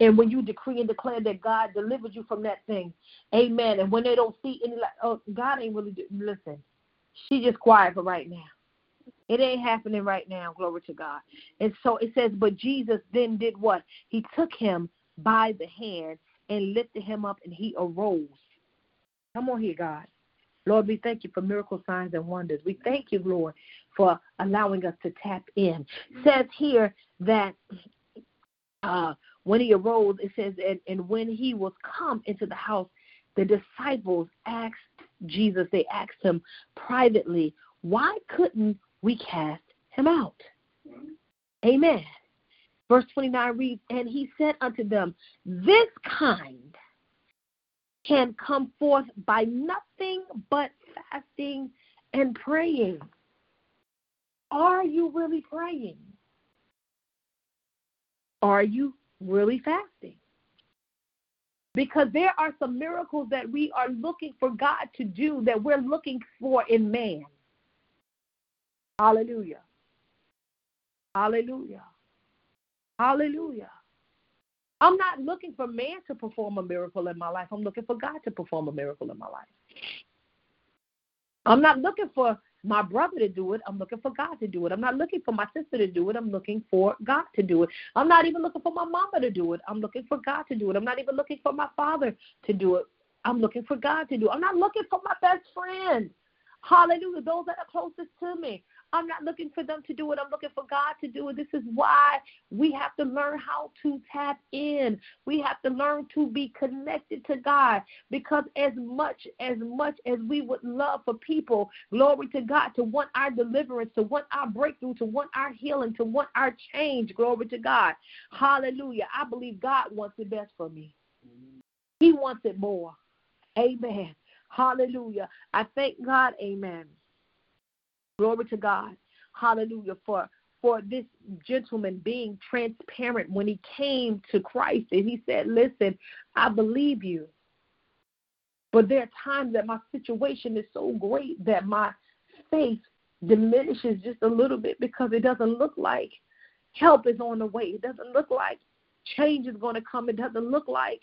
And when you decree and declare that God delivered you from that thing, amen. And when they don't see any, oh, God ain't really, do, listen, she just quiet for right now. It ain't happening right now, glory to God. And so it says, but Jesus then did what? He took him by the hand and lifted him up, and he arose. Come on here, God. Lord, we thank you for miracle signs and wonders. We thank you, Lord, for allowing us to tap in. It says here that uh, when he arose, it says, and, and when he was come into the house, the disciples asked Jesus, they asked him privately, why couldn't we cast him out? Amen. Verse 29 reads, And he said unto them, This kind can come forth by nothing but fasting and praying. Are you really praying? Are you really fasting? Because there are some miracles that we are looking for God to do that we're looking for in man. Hallelujah. Hallelujah. Hallelujah. I'm not looking for man to perform a miracle in my life. I'm looking for God to perform a miracle in my life. I'm not looking for my brother to do it. I'm looking for God to do it. I'm not looking for my sister to do it. I'm looking for God to do it. I'm not even looking for my mama to do it. I'm looking for God to do it. I'm not even looking for my father to do it. I'm looking for God to do it. I'm not looking for my best friend. Hallelujah. Those that are closest to me. I'm not looking for them to do it. I'm looking for God to do it. This is why we have to learn how to tap in. We have to learn to be connected to God because as much as much as we would love for people, glory to God, to want our deliverance, to want our breakthrough, to want our healing, to want our change, glory to God. Hallelujah. I believe God wants the best for me. He wants it more. Amen. Hallelujah. I thank God. Amen Glory to God. Hallelujah. For for this gentleman being transparent when he came to Christ and he said, Listen, I believe you. But there are times that my situation is so great that my faith diminishes just a little bit because it doesn't look like help is on the way. It doesn't look like change is going to come. It doesn't look like,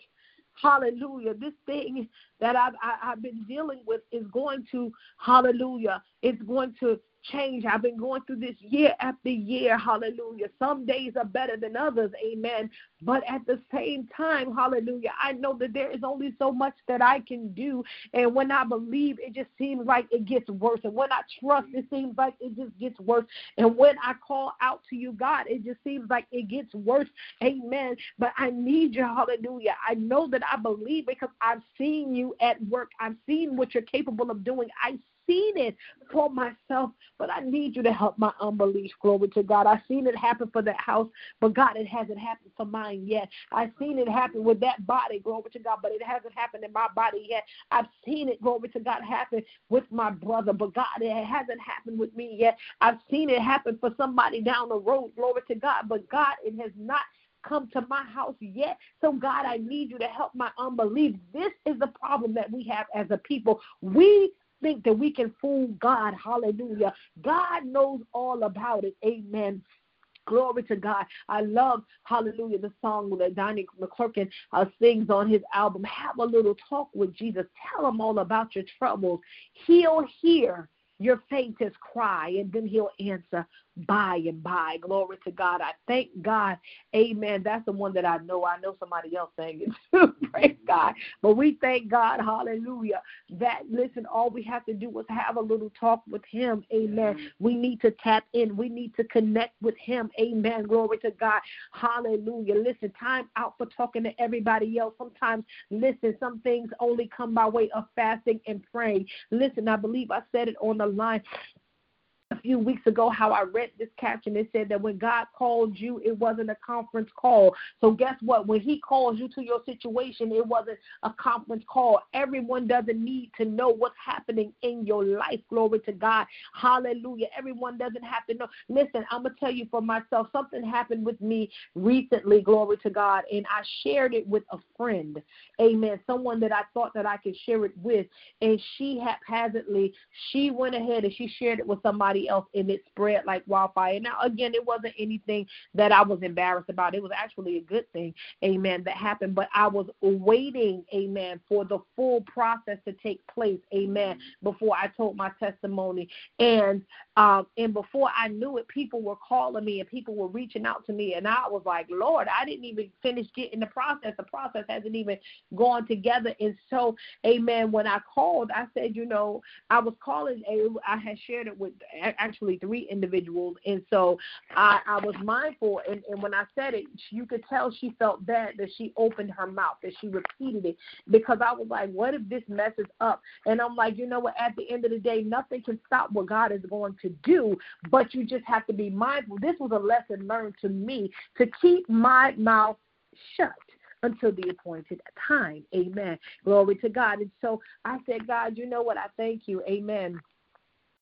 hallelujah, this thing that I've, I, i have been dealing with is going to, hallelujah, it's going to change. I've been going through this year after year. Hallelujah. Some days are better than others. Amen. But at the same time, hallelujah, I know that there is only so much that I can do. And when I believe, it just seems like it gets worse. And when I trust, it seems like it just gets worse. And when I call out to you, God, it just seems like it gets worse. Amen. But I need you. Hallelujah. I know that I believe because I've seen you at work. I've seen what you're capable of doing. I seen it for myself, but I need you to help my unbelief. Glory to God. I've seen it happen for that house, but God, it hasn't happened for mine yet. I've seen it happen with that body, glory to God, but it hasn't happened in my body yet. I've seen it, glory to God, happen with my brother, but God, it hasn't happened with me yet. I've seen it happen for somebody down the road, glory to God, but God, it has not come to my house yet. So, God, I need you to help my unbelief. This is the problem that we have as a people. We think that we can fool God. Hallelujah. God knows all about it. Amen. Glory to God. I love, hallelujah, the song that Donnie McClurkin uh, sings on his album. Have a little talk with Jesus. Tell him all about your troubles. He'll hear your faintest cry, and then he'll answer by and by. Glory to God. I thank God. Amen. That's the one that I know. I know somebody else saying it too. Praise God. But we thank God. Hallelujah. That, listen, all we have to do is have a little talk with Him. Amen. We need to tap in. We need to connect with Him. Amen. Glory to God. Hallelujah. Listen, time out for talking to everybody else. Sometimes, listen, some things only come by way of fasting and praying. Listen, I believe I said it on the line few weeks ago how I read this caption. It said that when God called you, it wasn't a conference call. So guess what? When He calls you to your situation, it wasn't a conference call. Everyone doesn't need to know what's happening in your life. Glory to God. Hallelujah. Everyone doesn't have to know. Listen, I'm gonna tell you for myself. Something happened with me recently. Glory to God, and I shared it with a friend. Amen. Someone that I thought that I could share it with, and she haphazardly she went ahead and she shared it with somebody else, and it spread like wildfire. Now, again, it wasn't anything that I was embarrassed about. It was actually a good thing, amen, that happened. But I was waiting, amen, for the full process to take place, amen, before I told my testimony. And um, and before I knew it, people were calling me and people were reaching out to me, and I was like, Lord, I didn't even finish getting the process. The process hasn't even gone together. And so, amen. When I called, I said, you know, I was calling. I had shared it with actually three individuals, and so I, I was mindful. And, and when I said it, you could tell she felt bad that she opened her mouth, that she repeated it, because I was like, what if this messes up? And I'm like, you know what? At the end of the day, nothing can stop what God is going to do, but you just have to be mindful. This was a lesson learned to me to keep my mouth shut until the appointed time. Amen. Glory to God. And so I said, God, you know what? I thank you. Amen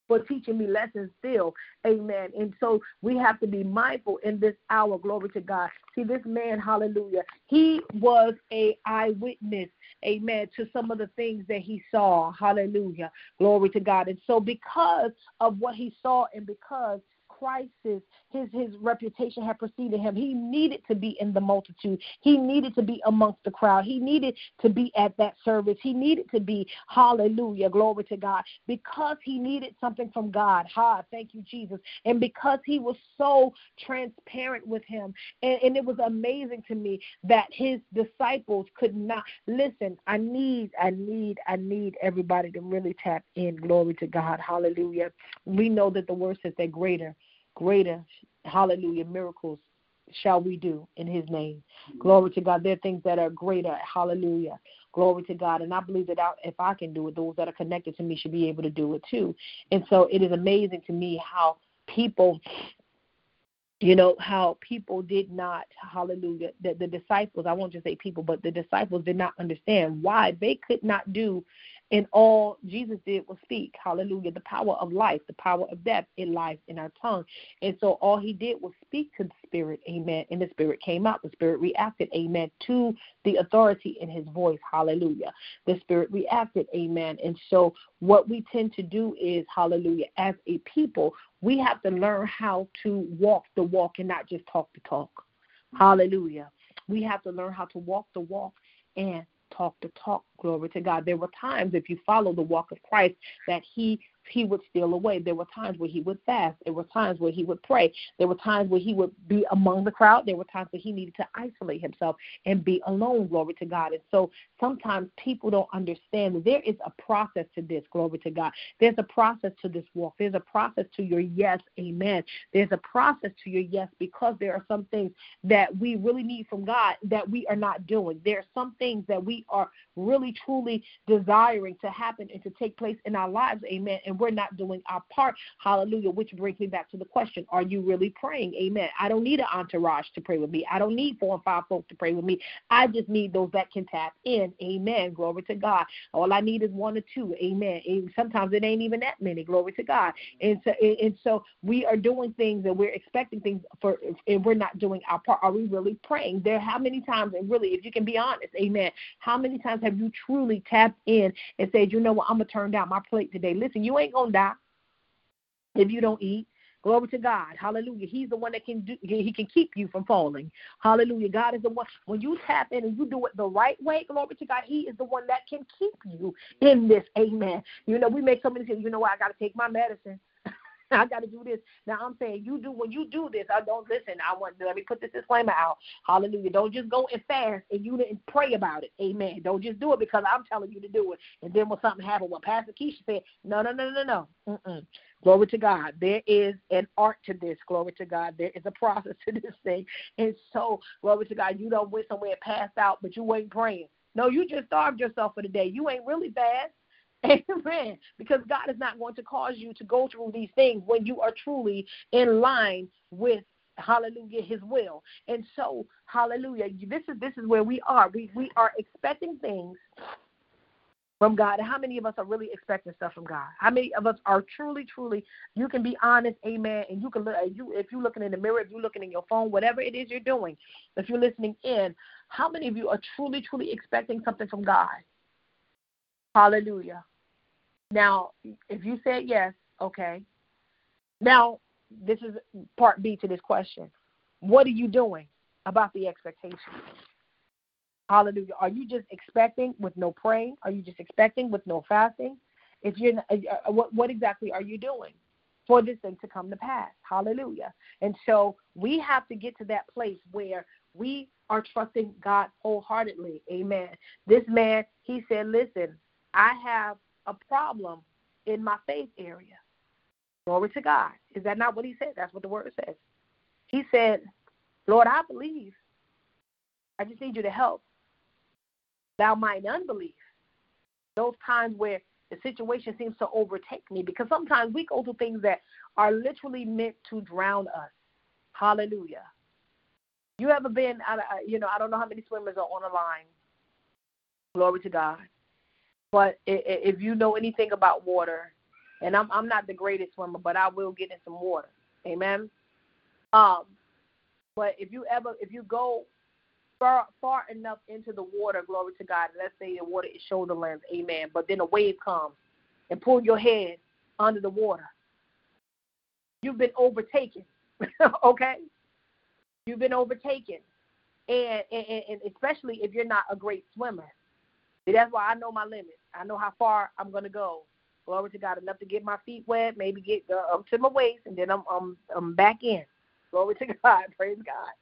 for teaching me lessons still. Amen. And so we have to be mindful in this hour. Glory to God. See, this man, hallelujah, he was a eyewitness, amen, to some of the things that he saw. Hallelujah. Glory to God. And so because of what he saw and because crisis, his his reputation had preceded him. He needed to be in the multitude. He needed to be amongst the crowd. He needed to be at that service. He needed to be hallelujah, glory to God, because he needed something from God. Ha, thank you, Jesus. And because he was so transparent with him, and, and it was amazing to me that his disciples could not listen. I need, I need, I need everybody to really tap in. Glory to God. Hallelujah. We know that the word says that greater greater, hallelujah, miracles shall we do in his name. Glory to God. There are things that are greater. Hallelujah. Glory to God. And I believe that if I can do it, those that are connected to me should be able to do it too. And so it is amazing to me how people you know how people did not hallelujah the, the disciples i won't just say people but the disciples did not understand why they could not do and all Jesus did was speak. Hallelujah. The power of life, the power of death in life in our tongue. And so all he did was speak to the spirit. Amen. And the spirit came out. The spirit reacted. Amen. To the authority in his voice. Hallelujah. The spirit reacted. Amen. And so what we tend to do is, hallelujah, as a people, we have to learn how to walk the walk and not just talk the talk. Hallelujah. We have to learn how to walk the walk and talk the talk. Glory to God. There were times, if you follow the walk of Christ, that He he would steal away. There were times where he would fast. There were times where he would pray. There were times where he would be among the crowd. There were times where he needed to isolate himself and be alone. Glory to God. And so sometimes people don't understand that there is a process to this. Glory to God. There's a process to this walk. There's a process to your yes. Amen. There's a process to your yes because there are some things that we really need from God that we are not doing. There are some things that we are really truly desiring to happen and to take place in our lives. Amen. And we're not doing our part. Hallelujah. Which brings me back to the question Are you really praying? Amen. I don't need an entourage to pray with me. I don't need four and five folks to pray with me. I just need those that can tap in. Amen. Glory to God. All I need is one or two. Amen. And sometimes it ain't even that many. Glory to God. And so, and so we are doing things and we're expecting things for, and we're not doing our part. Are we really praying? There, how many times, and really, if you can be honest, amen, how many times have you truly tapped in and said, you know what, I'm going to turn down my plate today? Listen, you ain't ain't gonna die if you don't eat. Glory to God. Hallelujah. He's the one that can do he can keep you from falling. Hallelujah. God is the one when you tap in and you do it the right way, glory to God, He is the one that can keep you in this. Amen. You know, we make so many things, you know what, I gotta take my medicine. I got to do this. Now I'm saying you do when you do this. I don't listen. I want let me put this disclaimer out. Hallelujah. Don't just go and fast and you didn't pray about it. Amen. Don't just do it because I'm telling you to do it. And then when something happened, what Pastor Keisha said, no, no, no, no, no. Mm-mm. Glory to God. There is an art to this. Glory to God. There is a process to this thing. And so, glory to God, you don't went somewhere and passed out, but you ain't praying. No, you just starved yourself for the day. You ain't really fast. Amen. Because God is not going to cause you to go through these things when you are truly in line with hallelujah his will and so hallelujah this is this is where we are we we are expecting things from God. How many of us are really expecting stuff from God? How many of us are truly, truly? You can be honest, amen. And you can look. You if you're looking in the mirror, if you're looking in your phone, whatever it is you're doing, if you're listening in, how many of you are truly, truly expecting something from God? Hallelujah. Now, if you said yes, okay. Now, this is part B to this question. What are you doing about the expectation? Hallelujah. Are you just expecting with no praying? Are you just expecting with no fasting? If you're, uh, uh, what, what exactly are you doing for this thing to come to pass? Hallelujah. And so we have to get to that place where we are trusting God wholeheartedly. Amen. This man, he said, Listen, I have a problem in my faith area. Glory to God. Is that not what he said? That's what the word says. He said, Lord, I believe. I just need you to help thou mine unbelief. Those times where the situation seems to overtake me because sometimes we go through things that are literally meant to drown us. Hallelujah. You ever been, you know, I don't know how many swimmers are on a line. Glory to God. But if you know anything about water, and I'm I'm not the greatest swimmer, but I will get in some water. Amen. Um, but if you ever if you go far, far enough into the water, glory to God. Let's say the water is shoulder length, amen. But then a wave comes and pull your head under the water. You've been overtaken, okay? You've been overtaken, and, and, and especially if you're not a great swimmer. That's why I know my limits. I know how far I'm gonna go. Glory to God, enough to get my feet wet, maybe get uh, up to my waist, and then I'm I'm I'm back in. Glory to God, praise God.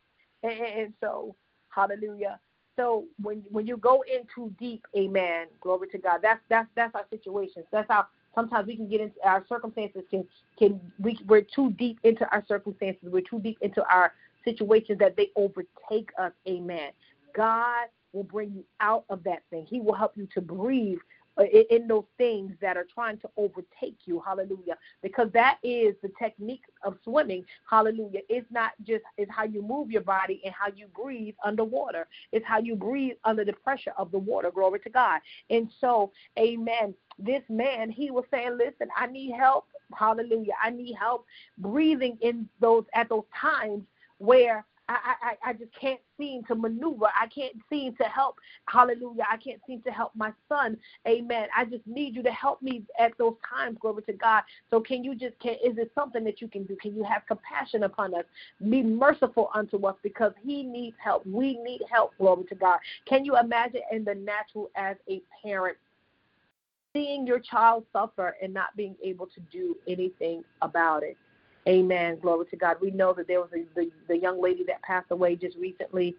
And, and so Hallelujah. So when when you go in too deep, amen, glory to God. That's that's that's our situation. That's how sometimes we can get into our circumstances can can we we're too deep into our circumstances. We're too deep into our situations that they overtake us, amen. God will bring you out of that thing. He will help you to breathe uh, in those things that are trying to overtake you. Hallelujah. Because that is the technique of swimming. Hallelujah. It's not just it's how you move your body and how you breathe underwater. It's how you breathe under the pressure of the water. Glory to God. And so, amen. This man, he was saying, Listen, I need help. Hallelujah. I need help breathing in those at those times where I, I, I just can't seem to maneuver. I can't seem to help. Hallelujah. I can't seem to help my son. Amen. I just need you to help me at those times. Glory to God. So can you just can is it something that you can do? Can you have compassion upon us? Be merciful unto us because he needs help. We need help. Glory to God. Can you imagine in the natural as a parent seeing your child suffer and not being able to do anything about it? Amen. Glory to God. We know that there was a, the the young lady that passed away just recently,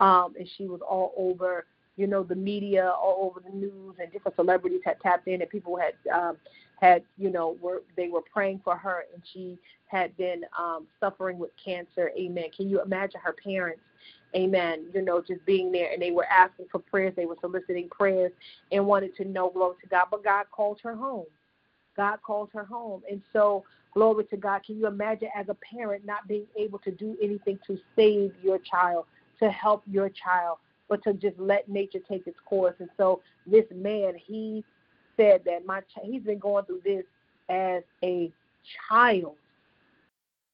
um, and she was all over, you know, the media, all over the news, and different celebrities had tapped in, and people had um, had, you know, were they were praying for her, and she had been um, suffering with cancer. Amen. Can you imagine her parents? Amen. You know, just being there, and they were asking for prayers, they were soliciting prayers, and wanted to know, glory to God. But God called her home. God called her home, and so Glory to God. Can you imagine as a parent not being able to do anything to save your child, to help your child, but to just let nature take its course? And so this man, he said that my ch- he's been going through this as a child.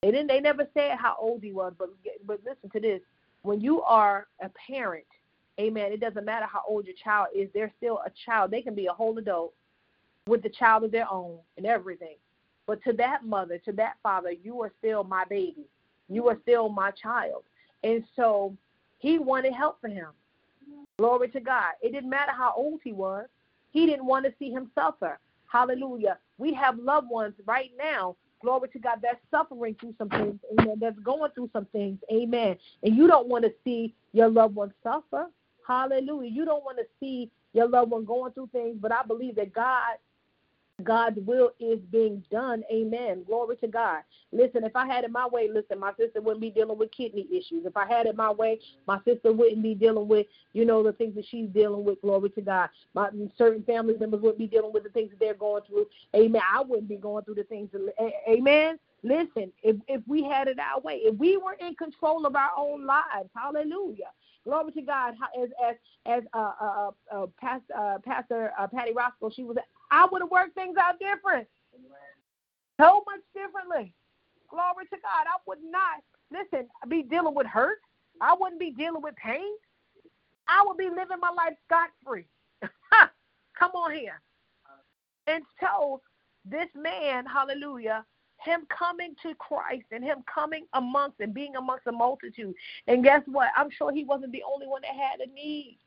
They didn't. They never said how old he was, but but listen to this: when you are a parent, Amen. It doesn't matter how old your child is; they're still a child. They can be a whole adult with the child of their own and everything. But to that mother, to that father, you are still my baby. You are still my child. And so he wanted help for him. Glory to God. It didn't matter how old he was. He didn't want to see him suffer. Hallelujah. We have loved ones right now, glory to God, that's suffering through some things, amen, that's going through some things, amen. And you don't want to see your loved one suffer. Hallelujah. You don't want to see your loved one going through things, but I believe that God God's will is being done. Amen. Glory to God. Listen, if I had it my way, listen, my sister wouldn't be dealing with kidney issues. If I had it my way, my sister wouldn't be dealing with, you know, the things that she's dealing with. Glory to God. My certain family members wouldn't be dealing with the things that they're going through. Amen. I wouldn't be going through the things. Amen. Listen, if if we had it our way, if we were in control of our own lives, hallelujah. Glory to God. As as as uh, uh, uh, uh Pastor uh, Pastor uh, Patty Roscoe, she was. I would have worked things out different, so much differently. Glory to God. I would not listen. Be dealing with hurt. I wouldn't be dealing with pain. I would be living my life scot free. Come on here. And so this man, hallelujah, him coming to Christ and him coming amongst and being amongst a multitude. And guess what? I'm sure he wasn't the only one that had a need.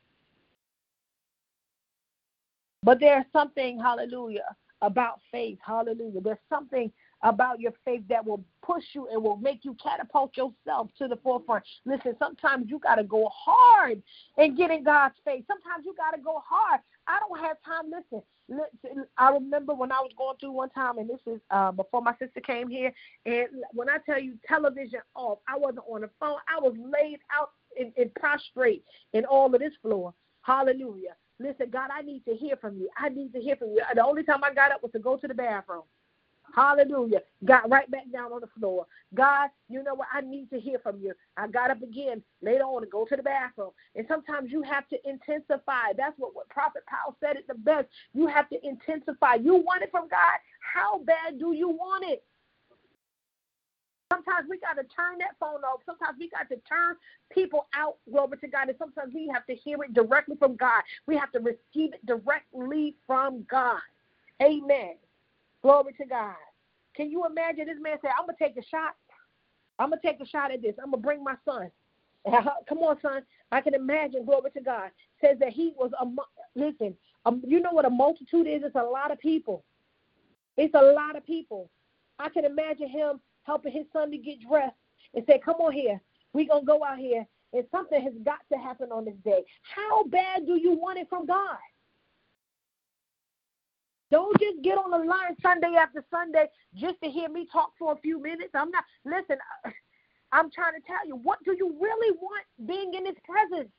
But there's something, hallelujah, about faith. Hallelujah. There's something about your faith that will push you and will make you catapult yourself to the forefront. Listen, sometimes you got to go hard and get in God's faith. Sometimes you got to go hard. I don't have time. Listen, listen, I remember when I was going through one time, and this is uh, before my sister came here. And when I tell you television off, I wasn't on the phone. I was laid out in, in prostrate in all of this floor. Hallelujah. Listen, God, I need to hear from you. I need to hear from you. The only time I got up was to go to the bathroom. Hallelujah. Got right back down on the floor. God, you know what? I need to hear from you. I got up again later on to go to the bathroom. And sometimes you have to intensify. That's what, what Prophet Powell said it the best. You have to intensify. You want it from God. How bad do you want it? Sometimes we got to turn that phone off. Sometimes we got to turn people out, glory to God. And sometimes we have to hear it directly from God. We have to receive it directly from God. Amen. Glory to God. Can you imagine this man said, I'm going to take a shot? I'm going to take a shot at this. I'm going to bring my son. Come on, son. I can imagine, glory to God, says that he was a, listen, um, you know what a multitude is? It's a lot of people. It's a lot of people. I can imagine him helping his son to get dressed and say, come on here. We're going to go out here. And something has got to happen on this day. How bad do you want it from God? Don't just get on the line Sunday after Sunday just to hear me talk for a few minutes. I'm not, listen, uh, I'm trying to tell you, what do you really want being in His presence?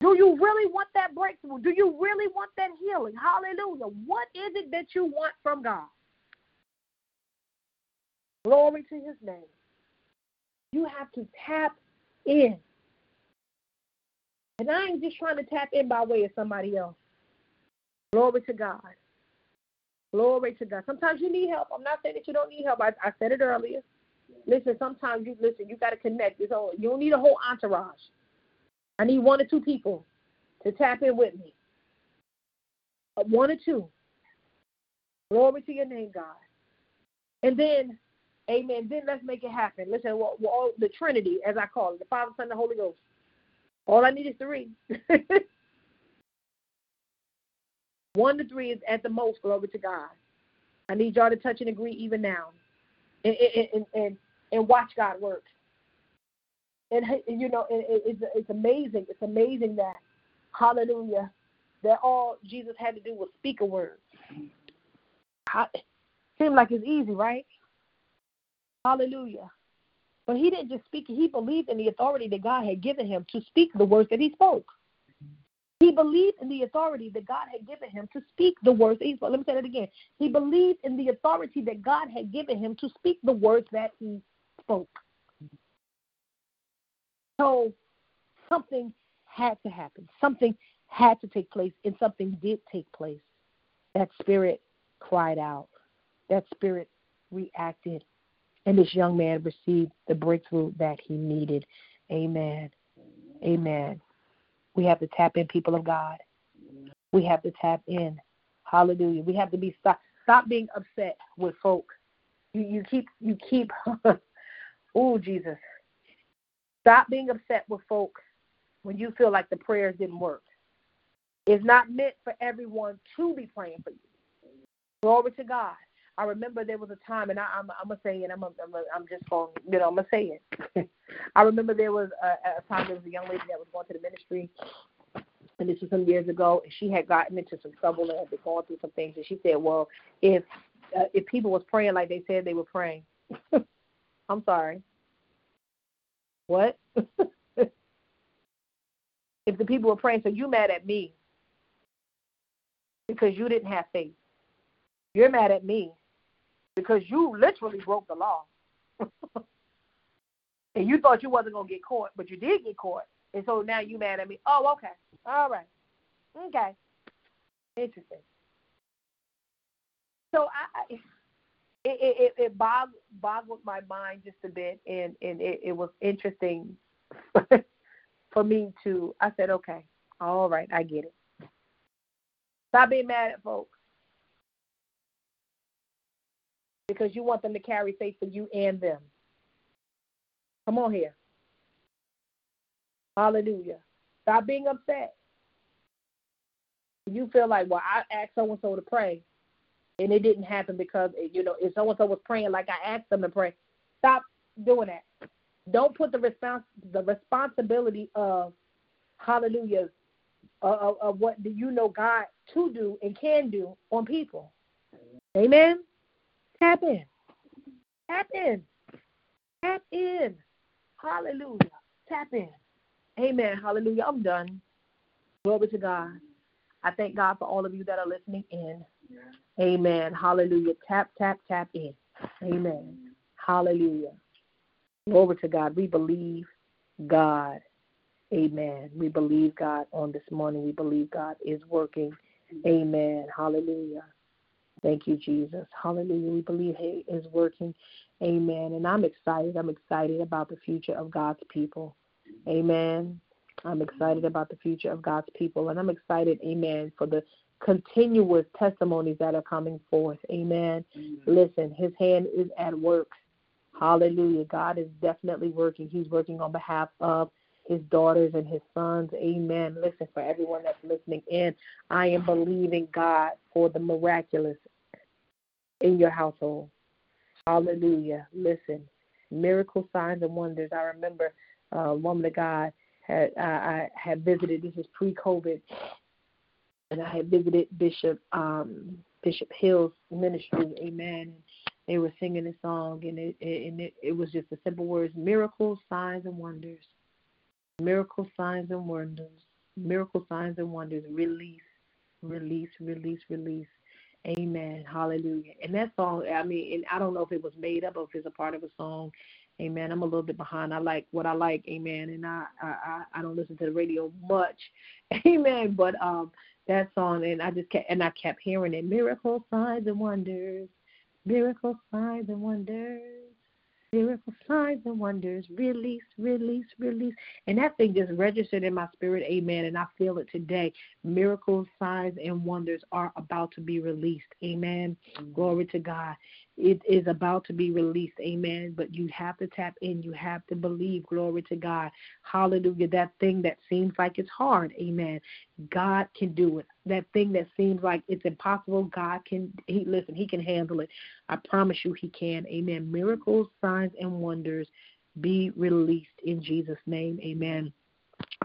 Do you really want that breakthrough? Do you really want that healing? Hallelujah. What is it that you want from God? Glory to His name. You have to tap in. And I ain't just trying to tap in by way of somebody else. Glory to God. Glory to God. Sometimes you need help. I'm not saying that you don't need help. I, I said it earlier. Listen, sometimes you listen. You got to connect. So you don't need a whole entourage. I need one or two people to tap in with me. One or two. Glory to your name, God. And then, Amen. Then let's make it happen. Listen, well, well, the Trinity, as I call it, the Father, Son, and the Holy Ghost. All I need is three. One to three is at the most. Glory to God. I need y'all to touch and agree even now, and and and, and watch God work. And, and you know, it, it's it's amazing. It's amazing that, Hallelujah, that all Jesus had to do was speak a word. seemed like it's easy, right? Hallelujah. But he didn't just speak he believed in the authority that God had given him to speak the words that he spoke. He believed in the authority that God had given him to speak the words. Let me say that again. He believed in the authority that God had given him to speak the words that he spoke. So something had to happen. Something had to take place, and something did take place. That spirit cried out. That spirit reacted. And this young man received the breakthrough that he needed. Amen. Amen. We have to tap in, people of God. We have to tap in. Hallelujah. We have to be stop stop being upset with folk. You you keep you keep oh Jesus. Stop being upset with folk when you feel like the prayers didn't work. It's not meant for everyone to be praying for you. Glory to God. I remember there was a time, and I, am gonna say it. I'm, a, I'm, a, I'm just gonna you know, I'm gonna say it. I remember there was a, a time there was a young lady that was going to the ministry, and this was some years ago, and she had gotten into some trouble and had been going through some things. And she said, "Well, if uh, if people was praying like they said they were praying, I'm sorry, what? if the people were praying, so you mad at me because you didn't have faith. You're mad at me because you literally broke the law. and you thought you wasn't gonna get caught, but you did get caught. And so now you mad at me. Oh, okay. All right. Okay. Interesting. So I, it it, it boggled, boggled my mind just a bit, and and it, it was interesting for me to. I said, okay, all right, I get it. Stop being mad at folks because you want them to carry faith for you and them. Come on here. Hallelujah. Stop being upset. You feel like, well, I asked so and so to pray, and it didn't happen because you know if so and so was praying like I asked them to pray. Stop doing that. Don't put the respons the responsibility of Hallelujah of, of what do you know God to do and can do on people. Amen. Tap in. Tap in. Tap in. Hallelujah. Tap in. Amen. Hallelujah. I'm done. Glory to God. I thank God for all of you that are listening in. Yeah. Amen. Hallelujah. Tap, tap, tap in. Amen. Hallelujah. Glory to God. We believe God. Amen. We believe God on this morning. We believe God is working. Amen. Hallelujah. Thank you, Jesus. Hallelujah. We believe He is working. Amen. And I'm excited. I'm excited about the future of God's people. Amen. I'm excited about the future of God's people. And I'm excited, amen, for the continuous testimonies that are coming forth. Amen. amen. Listen, his hand is at work. Hallelujah. God is definitely working. He's working on behalf of his daughters and his sons. Amen. Listen, for everyone that's listening in, I am believing God for the miraculous in your household. Hallelujah. Listen, miracle signs and wonders. I remember uh, woman of God had I, I had visited. This is pre-COVID, and I had visited Bishop um, Bishop Hill's ministry. Amen. They were singing a song, and it, it and it, it was just the simple words: miracles, signs, and wonders. Miracle signs and wonders. Miracle signs and wonders. Release, release, release, release. Amen. Hallelujah. And that song, I mean, and I don't know if it was made up or if it's a part of a song. Amen. I'm a little bit behind. I like what I like. Amen. And I I I don't listen to the radio much. Amen. But um that song and I just kept and I kept hearing it. Miracle signs and wonders. Miracle signs and wonders miracle signs and wonders, release, release, release. And that thing just registered in my spirit, amen. And I feel it today. Miracles, signs, and wonders are about to be released, amen. Mm-hmm. Glory to God. It is about to be released, amen. But you have to tap in, you have to believe, glory to God. Hallelujah. That thing that seems like it's hard, amen. God can do it. That thing that seems like it's impossible, God can he listen, he can handle it. I promise you he can. Amen. Miracles, signs and wonders be released in Jesus name. Amen.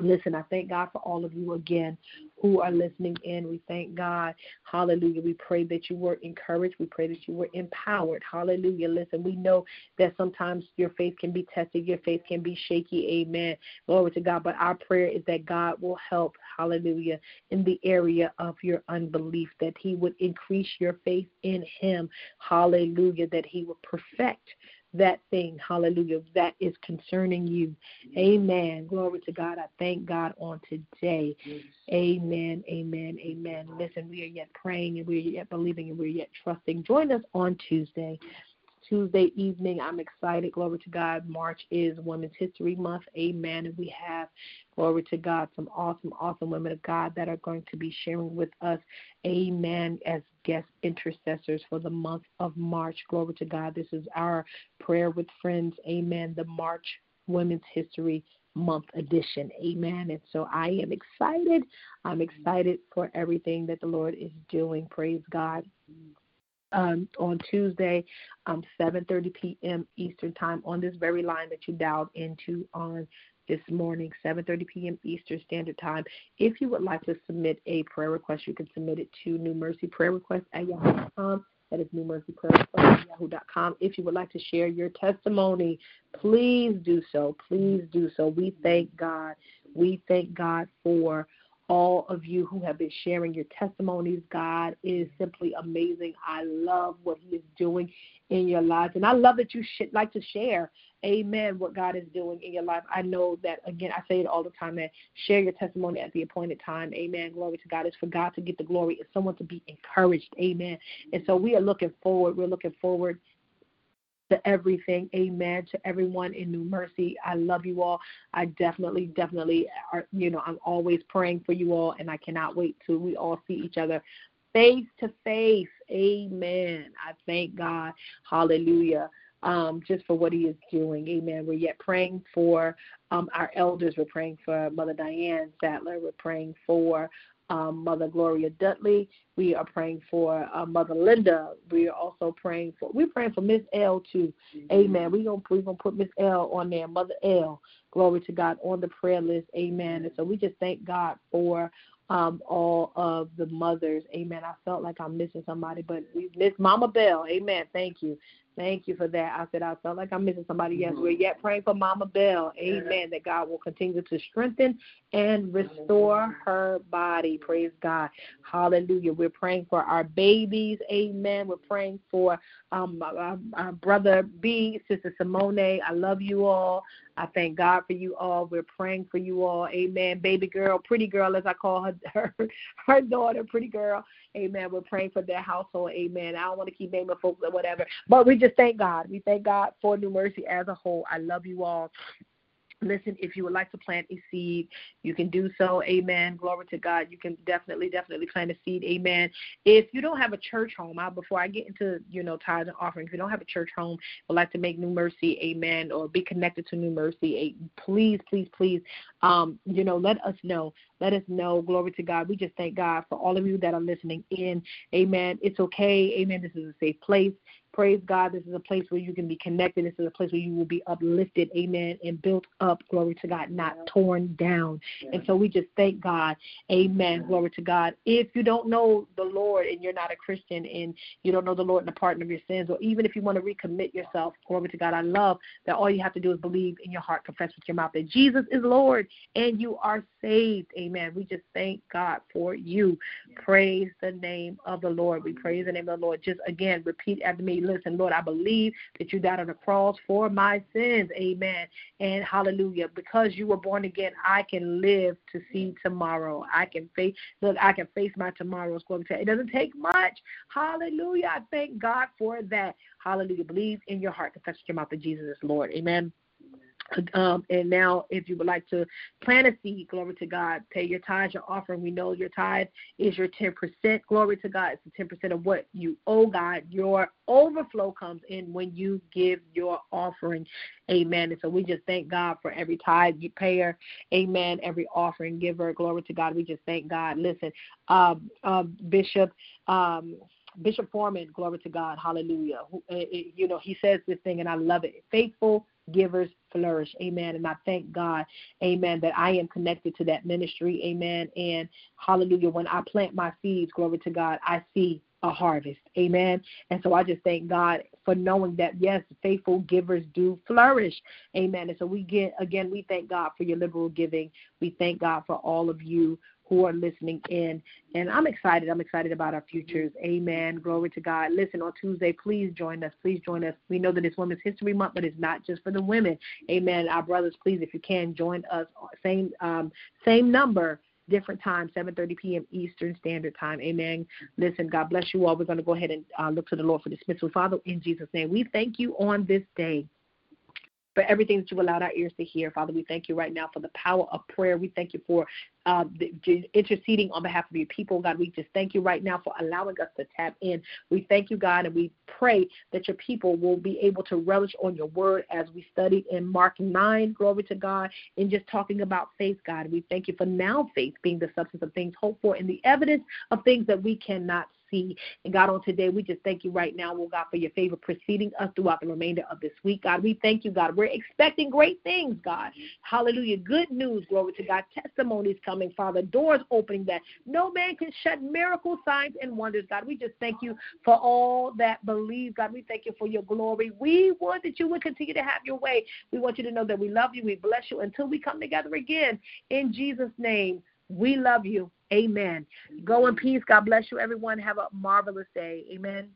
Listen, I thank God for all of you again who are listening in. We thank God. Hallelujah. We pray that you were encouraged. We pray that you were empowered. Hallelujah. Listen, we know that sometimes your faith can be tested, your faith can be shaky. Amen. Glory to God. But our prayer is that God will help. Hallelujah. In the area of your unbelief, that He would increase your faith in Him. Hallelujah. That He would perfect that thing, hallelujah, that is concerning you. Amen. Glory to God. I thank God on today. Yes. Amen. Amen. Amen. Listen, we are yet praying and we are yet believing and we're yet trusting. Join us on Tuesday. Tuesday evening. I'm excited. Glory to God. March is Women's History Month. Amen. And we have, glory to God, some awesome, awesome women of God that are going to be sharing with us. Amen. As guest intercessors for the month of March. Glory to God. This is our prayer with friends. Amen. The March Women's History month edition. Amen. And so I am excited. I'm excited for everything that the Lord is doing. Praise God um, on Tuesday, um, 7:30 p.m. Eastern Time on this very line that you dialed into on this morning, 7:30 p.m. Eastern Standard Time. If you would like to submit a prayer request, you can submit it to New Mercy Prayer Request at yahoo.com. That is New Mercy Prayer Request at yahoo.com. If you would like to share your testimony, please do so. Please do so. We thank God. We thank God for all of you who have been sharing your testimonies. God is simply amazing. I love what He is doing in your lives. And I love that you should like to share, amen, what God is doing in your life. I know that, again, I say it all the time, that share your testimony at the appointed time. Amen. Glory to God. It's for God to get the glory. It's someone to be encouraged. Amen. And so we are looking forward. We're looking forward to everything. Amen. To everyone in New Mercy. I love you all. I definitely, definitely are, you know, I'm always praying for you all and I cannot wait till we all see each other face to face. Amen. I thank God. Hallelujah. Um, just for what he is doing. Amen. We're yet praying for um, our elders. We're praying for Mother Diane Sattler. We're praying for um, Mother Gloria Dudley. We are praying for uh, Mother Linda. We are also praying for we're praying for Miss L too. Mm-hmm. Amen. We're gonna we're gonna put Miss L on there, Mother L. Glory to God on the prayer list. Amen. And so we just thank God for um, all of the mothers. Amen. I felt like I'm missing somebody, but we miss Mama Bell. Amen. Thank you. Thank you for that. I said I felt like I'm missing somebody. Yes, mm-hmm. we're yet praying for Mama Bell. Amen. That God will continue to strengthen and restore her body. Praise God. Hallelujah. We're praying for our babies. Amen. We're praying for um, our, our brother B, Sister Simone. I love you all. I thank God for you all. We're praying for you all. Amen. Baby girl, pretty girl, as I call her, her, her daughter, pretty girl. Amen. We're praying for their household. Amen. I don't want to keep naming folks or whatever, but we just thank God. We thank God for New Mercy as a whole. I love you all. Listen, if you would like to plant a seed, you can do so. Amen. Glory to God. You can definitely, definitely plant a seed. Amen. If you don't have a church home, I, before I get into, you know, tithes and offerings, if you don't have a church home, would like to make New Mercy, amen, or be connected to New Mercy, please, please, please, um, you know, let us know. Let us know. Glory to God. We just thank God for all of you that are listening in. Amen. It's okay. Amen. This is a safe place. Praise God. This is a place where you can be connected. This is a place where you will be uplifted. Amen. And built up. Glory to God. Not torn down. And so we just thank God. Amen. Glory to God. If you don't know the Lord and you're not a Christian and you don't know the Lord and the pardon of your sins, or even if you want to recommit yourself, glory to God. I love that all you have to do is believe in your heart, confess with your mouth that Jesus is Lord and you are saved. Amen. We just thank God for you. Praise the name of the Lord. We praise the name of the Lord. Just again, repeat after me listen, Lord, I believe that you died on the cross for my sins. Amen. And hallelujah. Because you were born again, I can live to see tomorrow. I can face look, I can face my tomorrows. Glory It doesn't take much. Hallelujah. I thank God for that. Hallelujah. Believe in your heart, confess your mouth that Jesus is Lord. Amen. Um, and now, if you would like to plant a seed, glory to God, pay your tithe, your offering. We know your tithe is your 10%. Glory to God. It's the 10% of what you owe God. Your overflow comes in when you give your offering. Amen. And so we just thank God for every tithe you payer. Amen. Every offering giver. Glory to God. We just thank God. Listen, um, uh, Bishop. Um, Bishop Foreman, glory to God, hallelujah. Eh, eh, you know, he says this thing, and I love it. Faithful givers flourish. Amen. And I thank God, amen, that I am connected to that ministry. Amen. And hallelujah, when I plant my seeds, glory to God, I see a harvest. Amen. And so I just thank God for knowing that, yes, faithful givers do flourish. Amen. And so we get, again, we thank God for your liberal giving. We thank God for all of you who are listening in. And I'm excited. I'm excited about our futures. Amen. Glory to God. Listen, on Tuesday, please join us. Please join us. We know that it's Women's History Month, but it's not just for the women. Amen. Our brothers, please, if you can, join us. Same um, same number different time, 7:30 p.m. Eastern Standard Time. Amen. Listen, God bless you all. We're going to go ahead and uh, look to the Lord for dismissal. Father, in Jesus' name, we thank you on this day for everything that you allowed our ears to hear. Father, we thank you right now for the power of prayer. We thank you for uh, interceding on behalf of your people. God, we just thank you right now for allowing us to tap in. We thank you, God, and we pray that your people will be able to relish on your word as we studied in Mark 9, glory to God, in just talking about faith, God. We thank you for now faith being the substance of things hoped for and the evidence of things that we cannot see. And God, on today, we just thank you right now, oh God, for your favor preceding us throughout the remainder of this week. God, we thank you, God. We're expecting great things, God. Hallelujah. Good news, glory to God. Testimonies coming, Father. Doors opening that no man can shut. Miracle signs and wonders, God. We just thank you for all that believe, God. We thank you for your glory. We want that you would continue to have your way. We want you to know that we love you. We bless you until we come together again. In Jesus' name, we love you. Amen. Go in peace. God bless you, everyone. Have a marvelous day. Amen.